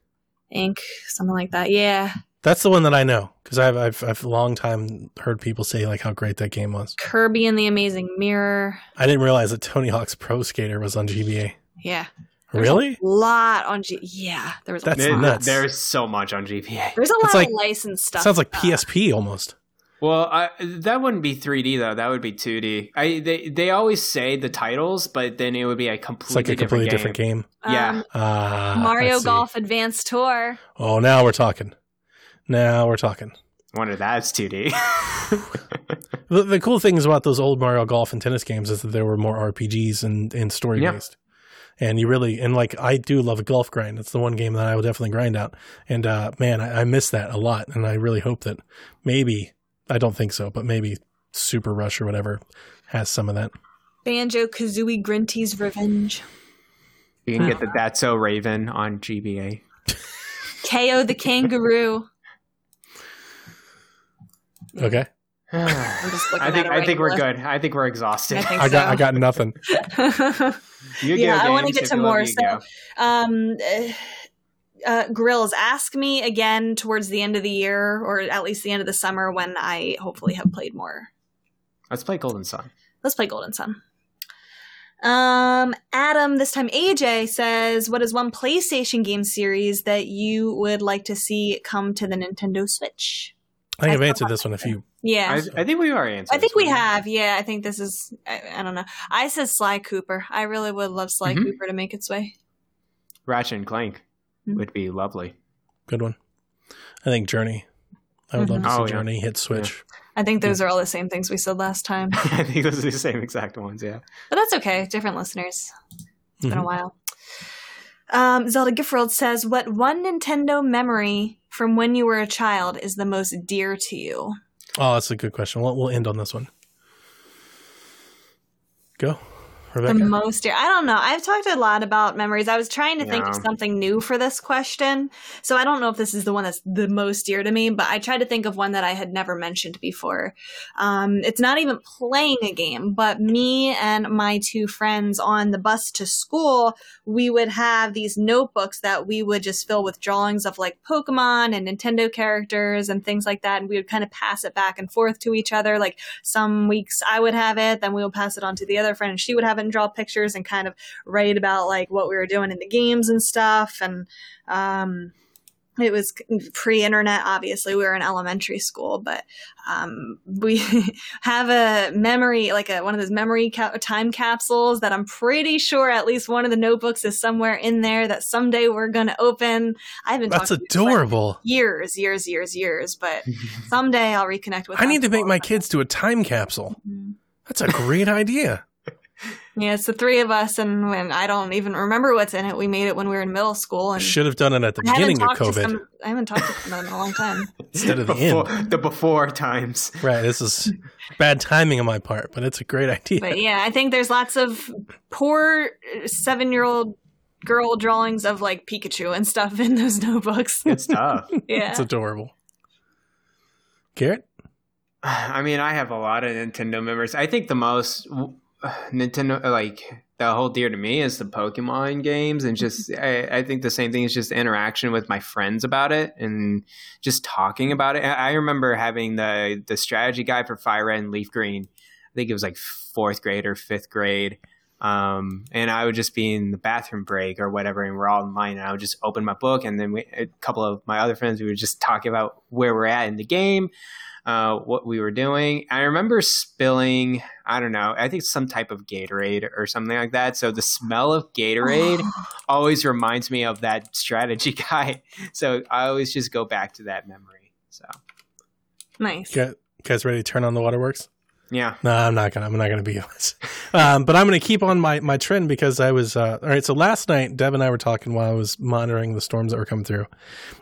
Ink, something like that? Yeah, That's the one that I know because I've, I've I've long time heard people say like how great that game was. Kirby and the Amazing Mirror. I didn't realize that Tony Hawk's Pro Skater was on GBA. Yeah, There's a lot on G. Yeah, there was a That's There- lot. nuts. There's so much on GBA. There's a lot like- of licensed stuff. Sounds like uh, PSP almost. Well, I, that wouldn't be 3D though. That would be 2D. I they they always say the titles, but then it would be a It's completely, like a completely different game. game. yeah. um, I Mario. Golf Advanced Tour. Oh, now we're talking. Now we're talking. Wonder that's 2D. The, the cool things about those old Mario Golf and tennis games is that there were more RPGs and, and story based. And you really, and like, I do love a golf grind. It's the one game that I will definitely grind out. And uh, man, I, I miss that a lot. And I really hope that maybe, I don't think so, but maybe Super Rush or whatever has some of that. Banjo Kazooie Grunty's Revenge. you can get the That's So Raven on GBA. KO the Kangaroo. Okay. I'm just looking I think I think we're left. good. I think we're exhausted. I think I got, so. I got nothing. Yeah, go, I wanna get to more, so- um, uh, Grills, ask me again towards the end of the year, or at least the end of the summer, when I hopefully have played more. let's play Golden Sun. Let's play Golden Sun. Um, Adam, this time AJ says, "What is one PlayStation game series that you would like to see come to the Nintendo Switch?" I think I I've answered this one a few. Yeah, I, I think we are answering. I think we one. have. Yeah, I think this is. I, I don't know. I said Sly Cooper. I really would love Sly Mhm. Cooper to make its way. Ratchet and Clank Mhm. would be lovely. Good one. I think Journey. I would love to Mhm. see Oh, yeah. Journey hit Switch. I think those are all the same things we said last time, I think those are the same exact ones. Yeah. but that's okay. Different listeners. It's been a Mhm. while. Um, Zelda Giffrold says, "What one Nintendo memory from when you were a child is the most dear to you?" Oh, that's a good question. We'll, we'll end on this one. Go, The most dear. I don't know. I've talked a lot about memories. I was trying to think of something new for this question. So I don't know if this is the one that's the most dear to me, but I tried to think of one that I had never mentioned before. Um, it's not even playing a game, but me and my two friends on the bus to school, we would have these notebooks that we would just fill with drawings of like Pokemon and Nintendo characters and things like that. And we would kind of pass it back and forth to each other. Like some weeks I would have it, then we would pass it on to the other friend and she would have and draw pictures and kind of write about like what we were doing in the games and stuff. And, um, it was pre-internet obviously we were in elementary school but um, we have a memory like a, one of those memory ca- time capsules that i'm pretty sure at least one of the notebooks is somewhere in there that someday we're going to open i haven't That's adorable. years years years years but someday i'll reconnect with I need to make my kids do a time capsule. Mhm. That's a great idea. Yeah it's the three of us and when i don't even remember what's in it we made it when we were in middle school and Should have done it at the I beginning of COVID some- I haven't talked to them in a long time. instead of the before, end. the before times. Right. This is bad timing on my part, but it's a great idea. But yeah, I think there's lots of poor seven year old girl drawings of like Pikachu and stuff in those notebooks. It's tough. yeah. It's adorable. Garrett? I mean, I have a lot of Nintendo memories. I think the most Nintendo, like the whole dear to me, is the Pokemon games, and just I, I think the same thing is just interaction with my friends about it and just talking about it. I I remember having the the strategy guide for Fire Red and Leaf Green. I think it was like fourth grade or fifth grade. Um, and I would just be in the bathroom break or whatever, and we're all in line, and I would just open my book, and then we, a couple of my other friends, we would just talk about where we're at in the game, uh, what we were doing. I remember spilling, I don't know, I think some type of Gatorade or something like that. So the smell of Gatorade always reminds me of that strategy guy. So I always just go back to that memory. So nice. You guys ready to turn on the waterworks? Yeah, No, I'm not gonna. I'm not gonna be honest. Um, but I'm gonna keep on my my trend because I was uh, all right. So last night, Dev and I were talking while I was monitoring the storms that were coming through,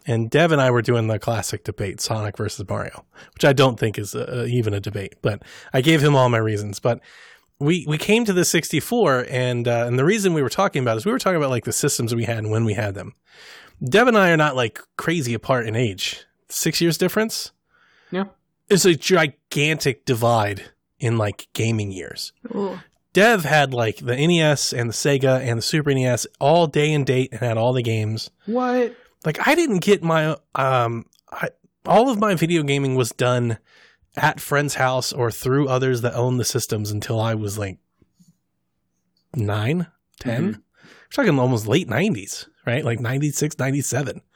and Dev and I were doing the classic debate: Sonic versus Mario, which I don't think is a, even a debate. But I gave him all my reasons. But we we came to the 64, and uh, and the reason we were talking about is we were talking about like the systems we had and when we had them. Dev and I are not like crazy apart in age. Six years difference. Yeah. It's a gigantic divide in like gaming years. Ooh. Dev had like the NES and the Sega and the Super NES all day and date and had all the games. what? Like I didn't get my um I, all of my video gaming was done at friend's house or through others that owned the systems until I was like 9, 10. Mhm. We're talking almost late 90s, right? Like 96, 97.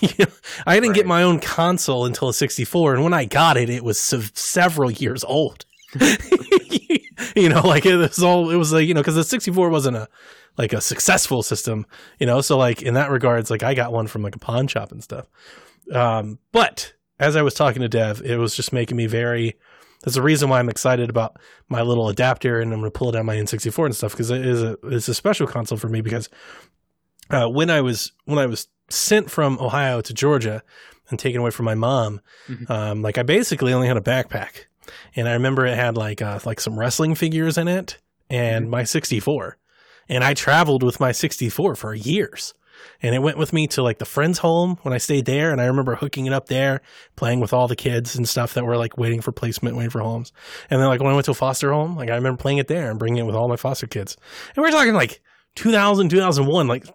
You know, I didn't get my own console until a 64 and when I got it it was sev- several years old. you know, like it was all it was like, you know, cuz the 64 wasn't a like a successful system, you know, so like in that regards like I got one from like a pawn shop and stuff. Um but as I was talking to Dev, it was just making me very that's the reason why I'm excited about my little adapter and I'm going to pull it out my N64 and stuff because it is a it's a special console for me because uh, when I was when I was sent from Ohio to Georgia and taken away from my mom, Mhm. um, like I basically only had a backpack, and I remember it had like uh, like some wrestling figures in it and my 64, and I traveled with my 64 for years. And it went with me to like the friend's home when I stayed there. And I remember hooking it up there, playing with all the kids and stuff that were like waiting for placement, waiting for homes. And then like when I went to a foster home, like I remember playing it there and bringing it with all my foster kids. And we're talking like 2000, 2001, like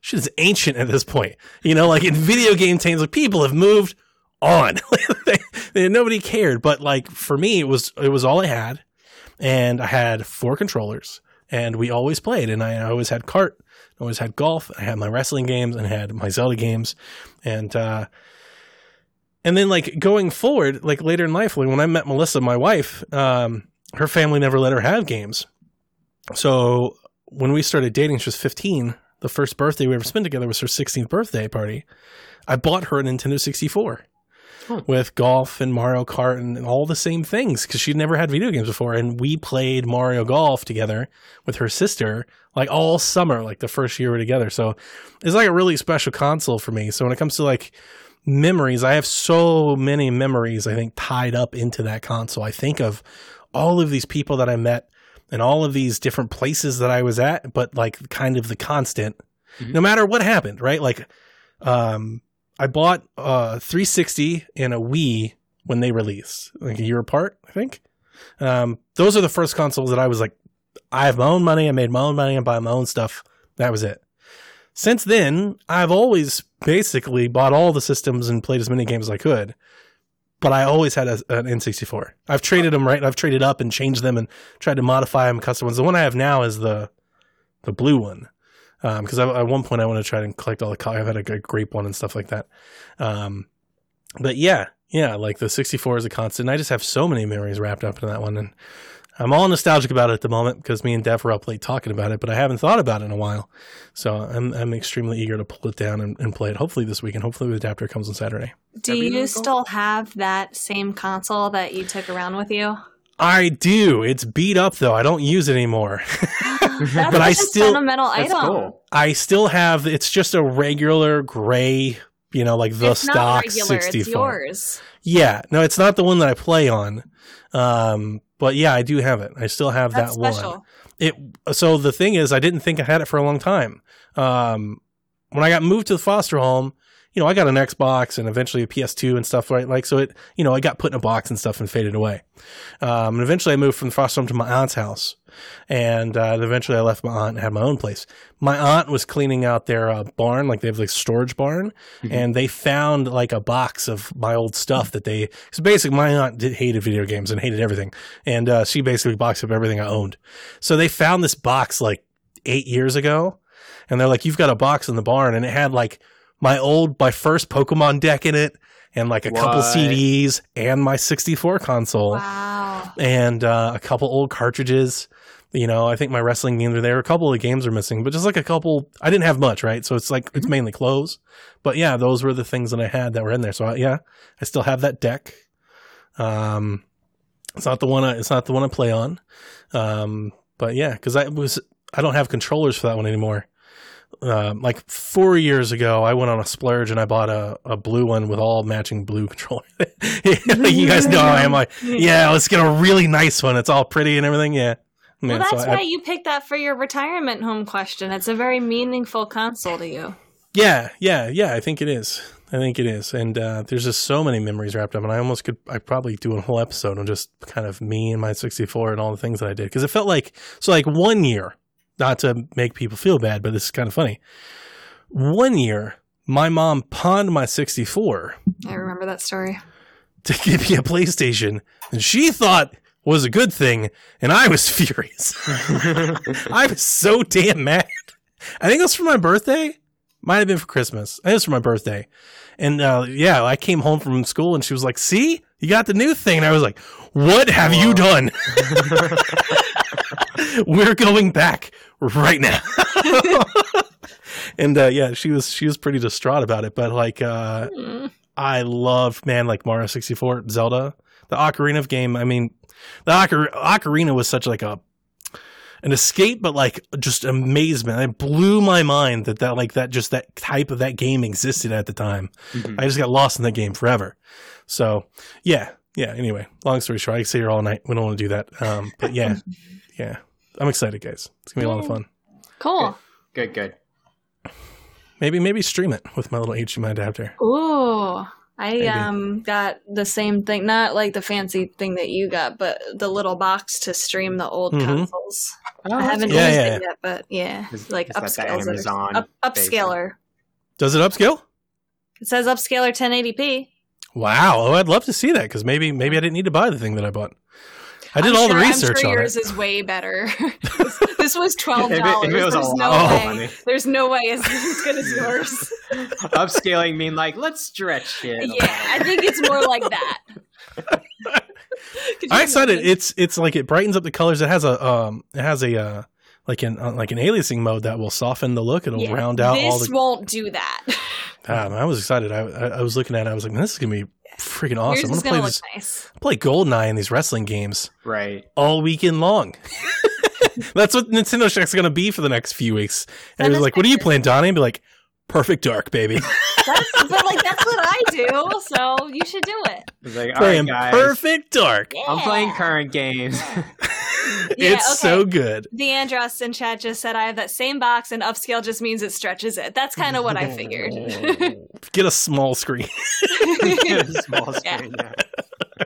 shit is ancient at this point. You know, like in video game times, like people have moved on. nobody cared. But like for me, it was, it was all I had. And I had four controllers and we always played. And I always had cart, I always had golf, I had my wrestling games, and I had my Zelda games, and uh, and then like going forward, like later in life, like when I met Melissa, my wife, um, her family never let her have games. So when we started dating, she was 15. The first birthday we ever spent together was her 16th birthday party. I bought her a Nintendo 64 Hmm. with golf and Mario Kart and all the same things because she'd never had video games before. And we played Mario Golf together with her sister like all summer, like the first year we were together. So it's like a really special console for me. So when it comes to like memories, I have so many memories, I think, tied up into that console. I think of all of these people that I met and all of these different places that I was at, but like kind of the constant, Mhm. no matter what happened, right? Like, um, I bought uh 360 and a Wii when they released, like a year apart, I think. Um, those are the first consoles that I was like, I have my own money, I made my own money, and buy my own stuff. That was it. Since then, I've always basically bought all the systems and played as many games as I could. But I always had a, an N64. I've traded them right. I've traded up and changed them and tried to modify them, custom ones. The one I have now is the the blue one because at one point I want to try and collect all the. co- I've had a good grape one and stuff like that. Um, but yeah, yeah, like the 64 is a constant. I just have so many memories wrapped up in that one, and I'm all nostalgic about it at the moment because me and Dev were up late talking about it, but I haven't thought about it in a while. So I'm I'm extremely eager to pull it down and, and play it. Hopefully this weekend. Hopefully the adapter comes on Saturday. Do Every you little- still have that same console that you took around with you? I do. It's beat up though. I don't use it anymore. That's But I such a still- sentimental That's item. cool. I still have. It's just a regular gray. You know, like the it's stock not regular. 64. It's yours. Yeah, no, it's not the one that I play on. Um, but yeah, I do have it. I still have That's that special. one. It so the thing is, I didn't think I had it for a long time. Um, when I got moved to the foster home, you know, I got an Xbox and eventually a PS2 and stuff, right? Like, so it, you know, I got put in a box and stuff and faded away. Um, and eventually I moved from the foster home to my aunt's house. And, uh, eventually I left my aunt and had my own place. My aunt was cleaning out their uh, barn, like they have like storage barn, Mhm. and they found like a box of my old stuff that they, so basically my aunt did, hated video games and hated everything. And, uh, she basically boxed up everything I owned. So they found this box like eight years ago and they're like, you've got a box in the barn, and it had like my old, my first Pokemon deck in it, and like a couple CDs, and my 64 console, Wow. and uh, a couple old cartridges. You know, I think my wrestling games are there. A couple of games are missing, but just like a couple. I didn't have much, right? So it's like it's mainly clothes. But yeah, those were the things that I had that were in there. So I, yeah, I still have that deck. Um, it's not the one. I, it's not the one I play on. Um, but yeah, because I was I don't have controllers for that one anymore. Um, like four years ago, I went on a splurge and I bought a, a blue one with all matching blue controllers. like you guys know, I am like, yeah, let's get a really nice one. It's all pretty and everything. Yeah. Well, Man, so that's I- why you picked that for your retirement home question. It's a very meaningful console to you. Yeah, yeah, yeah. I think it is. I think it is. And uh, there's just so many memories wrapped up. And I almost could, I probably do a whole episode on just kind of me and my 64 and all the things that I did. Because it felt like, so like one year, not to make people feel bad, but this is kind of funny. One year, my mom pawned my 64 I remember that story. to give me a PlayStation. And she thought was a good thing. And I was furious. I was so damn mad. I think it was for my birthday. Might have been for Christmas. I think it was for my birthday. And uh, yeah, I came home from school and she was like, "See, you got the new thing." And I was like, "What have you done?" We're going back right now. and uh, yeah, she was she was pretty distraught about it. But like, uh, Mm. I love man like Mario sixty four, Zelda, the Ocarina of game. I mean, the Ocar- Ocarina was such like a an escape, but like just amazement. It blew my mind that that like that just that type of that game existed at the time. Mhm. I just got lost in that game forever. So yeah, yeah. Anyway, long story short, I could stay here all night. We don't want to do that. Um, but yeah, yeah. I'm excited, guys. It's gonna be a lot of fun. Cool. Good, good. Maybe maybe stream it with my little HDMI adapter. Ooh. I Maybe. um got the same thing, not like the fancy thing that you got, but the little box to stream the old Mhm. consoles. Oh, I haven't Yeah, used yeah, it yet, but yeah, Is- like is that upscales. it. Amazon Up, upscaler. Does it upscale? It says upscaler 1080p. Wow. Oh, I'd love to see that because maybe maybe I didn't need to buy the thing that I bought. I did I'm all the research I'm sure on yours it. is way better. this was twelve dollars. if it was a There's no way. money. There's no way it's as good as yours. Upscaling mean like let's stretch it. yeah, I think it's more like that. Could you I excited. imagine? It's it's like it brightens up the colors. It has a um it has a uh like an uh, like an aliasing mode that will soften the look. It'll Yeah, round out this all the. won't do that. Man, I was excited. I, I I was looking at it. I was like, man, this is gonna be freaking awesome. I'm gonna play gonna this nice. play Goldeneye in these wrestling games Right. all weekend long. That's what Nintendo Shack's gonna be for the next few weeks. And Send he was us like, "What are you playing, Donnie?" And be like, "Perfect Dark, baby." That's, but like that's what I do, so you should do it. It's like, playing right, guys. Perfect Dark. Yeah. I'm playing current games. Yeah, it's okay. so good. Deandros in chat just said I have that same box, and upscale just means it stretches it. That's kind of what I figured. Get a small screen. Small screen, yeah.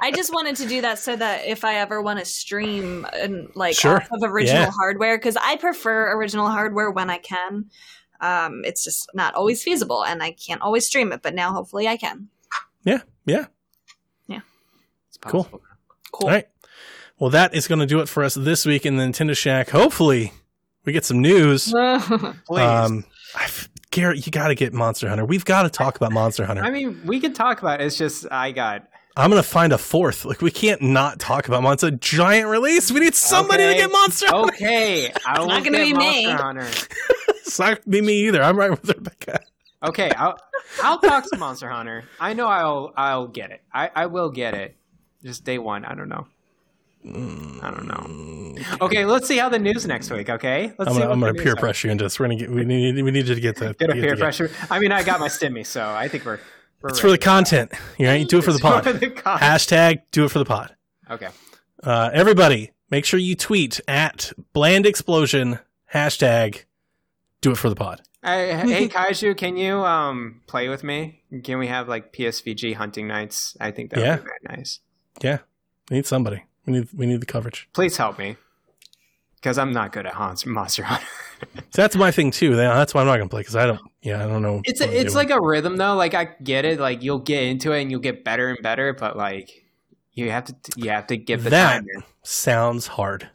I just wanted to do that so that if I ever want to stream and like Sure. off of original Yeah. hardware, because I prefer original hardware when I can. Um, it's just not always feasible, and I can't always stream it. But now, hopefully, I can. Yeah, yeah. Yeah. It's Cool. possible. Cool. All right. Well, that is going to do it for us this week in the Nintendo Shack. Hopefully, we get some news. Please. Um, I f- Garrett, you got to get Monster Hunter. We've got to talk about Monster Hunter. I mean, we can talk about it. It's just I got I'm going to find a fourth. Like, we can't not talk about Monster. It's giant release. We need somebody Okay. to get Monster Hunter. okay. I will not gonna be me. Monster Hunter. It's not gonna be me either. I'm right with Rebecca. Okay, I'll I'll talk to Monster Hunter. I know I'll I'll get it. I I will get it. Just day one. I don't know. I don't know. Okay, let's see how the news next week. Okay, let's I'm see. gonna, I'm gonna the peer pressure you into this. We're gonna get. We need. We need you to get the. Get a peer the- pressure. I mean, I got my stimmy, so I think we're. we're It's for the content. You know, you do it for the It's for pod. the Hashtag do it for the pod. Okay. Uh, everybody, make sure you tweet at Bland Explosion hashtag do it for the pod. Hey, hey, Kaiju, can you um play with me? Can we have like PSVG hunting nights? I think that would Yeah. be very nice. Yeah, need somebody. We need we need the coverage. Please help me, because I'm not good at Hans Monster Hunter. So that's my thing too. That's why I'm not gonna play because I don't. Yeah, I don't know. It's what I'm it's doing. like a rhythm though. Like I get it. Like you'll get into it and you'll get better and better, but like you have to you have to give the That- time. in. sounds hard.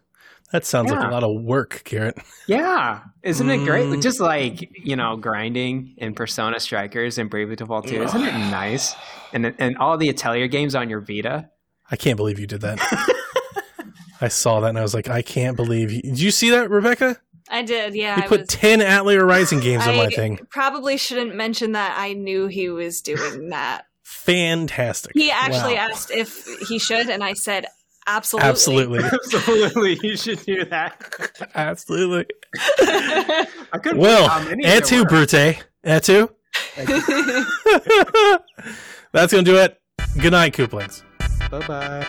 That sounds like a lot of work, Garrett. Yeah, isn't it great? Mm. Just like you know, grinding in Persona Strikers and Bravely Default 2. Isn't it nice? And and all the Atelier games on your Vita. I can't believe you did that. I saw that and I was like, I can't believe you. Did you see that, Rebecca? I did. Yeah, You I put was. ten Atelier Rising games on my thing. probably shouldn't mention that I knew he was doing that. Fantastic. He actually Wow. asked if he should, and I said absolutely. Absolutely. Absolutely, you should do that. Absolutely. I couldn't Well, believe how many there et tu, were. Brute. Et tu. That's going to do it. Good night, Kooplings. Bye bye.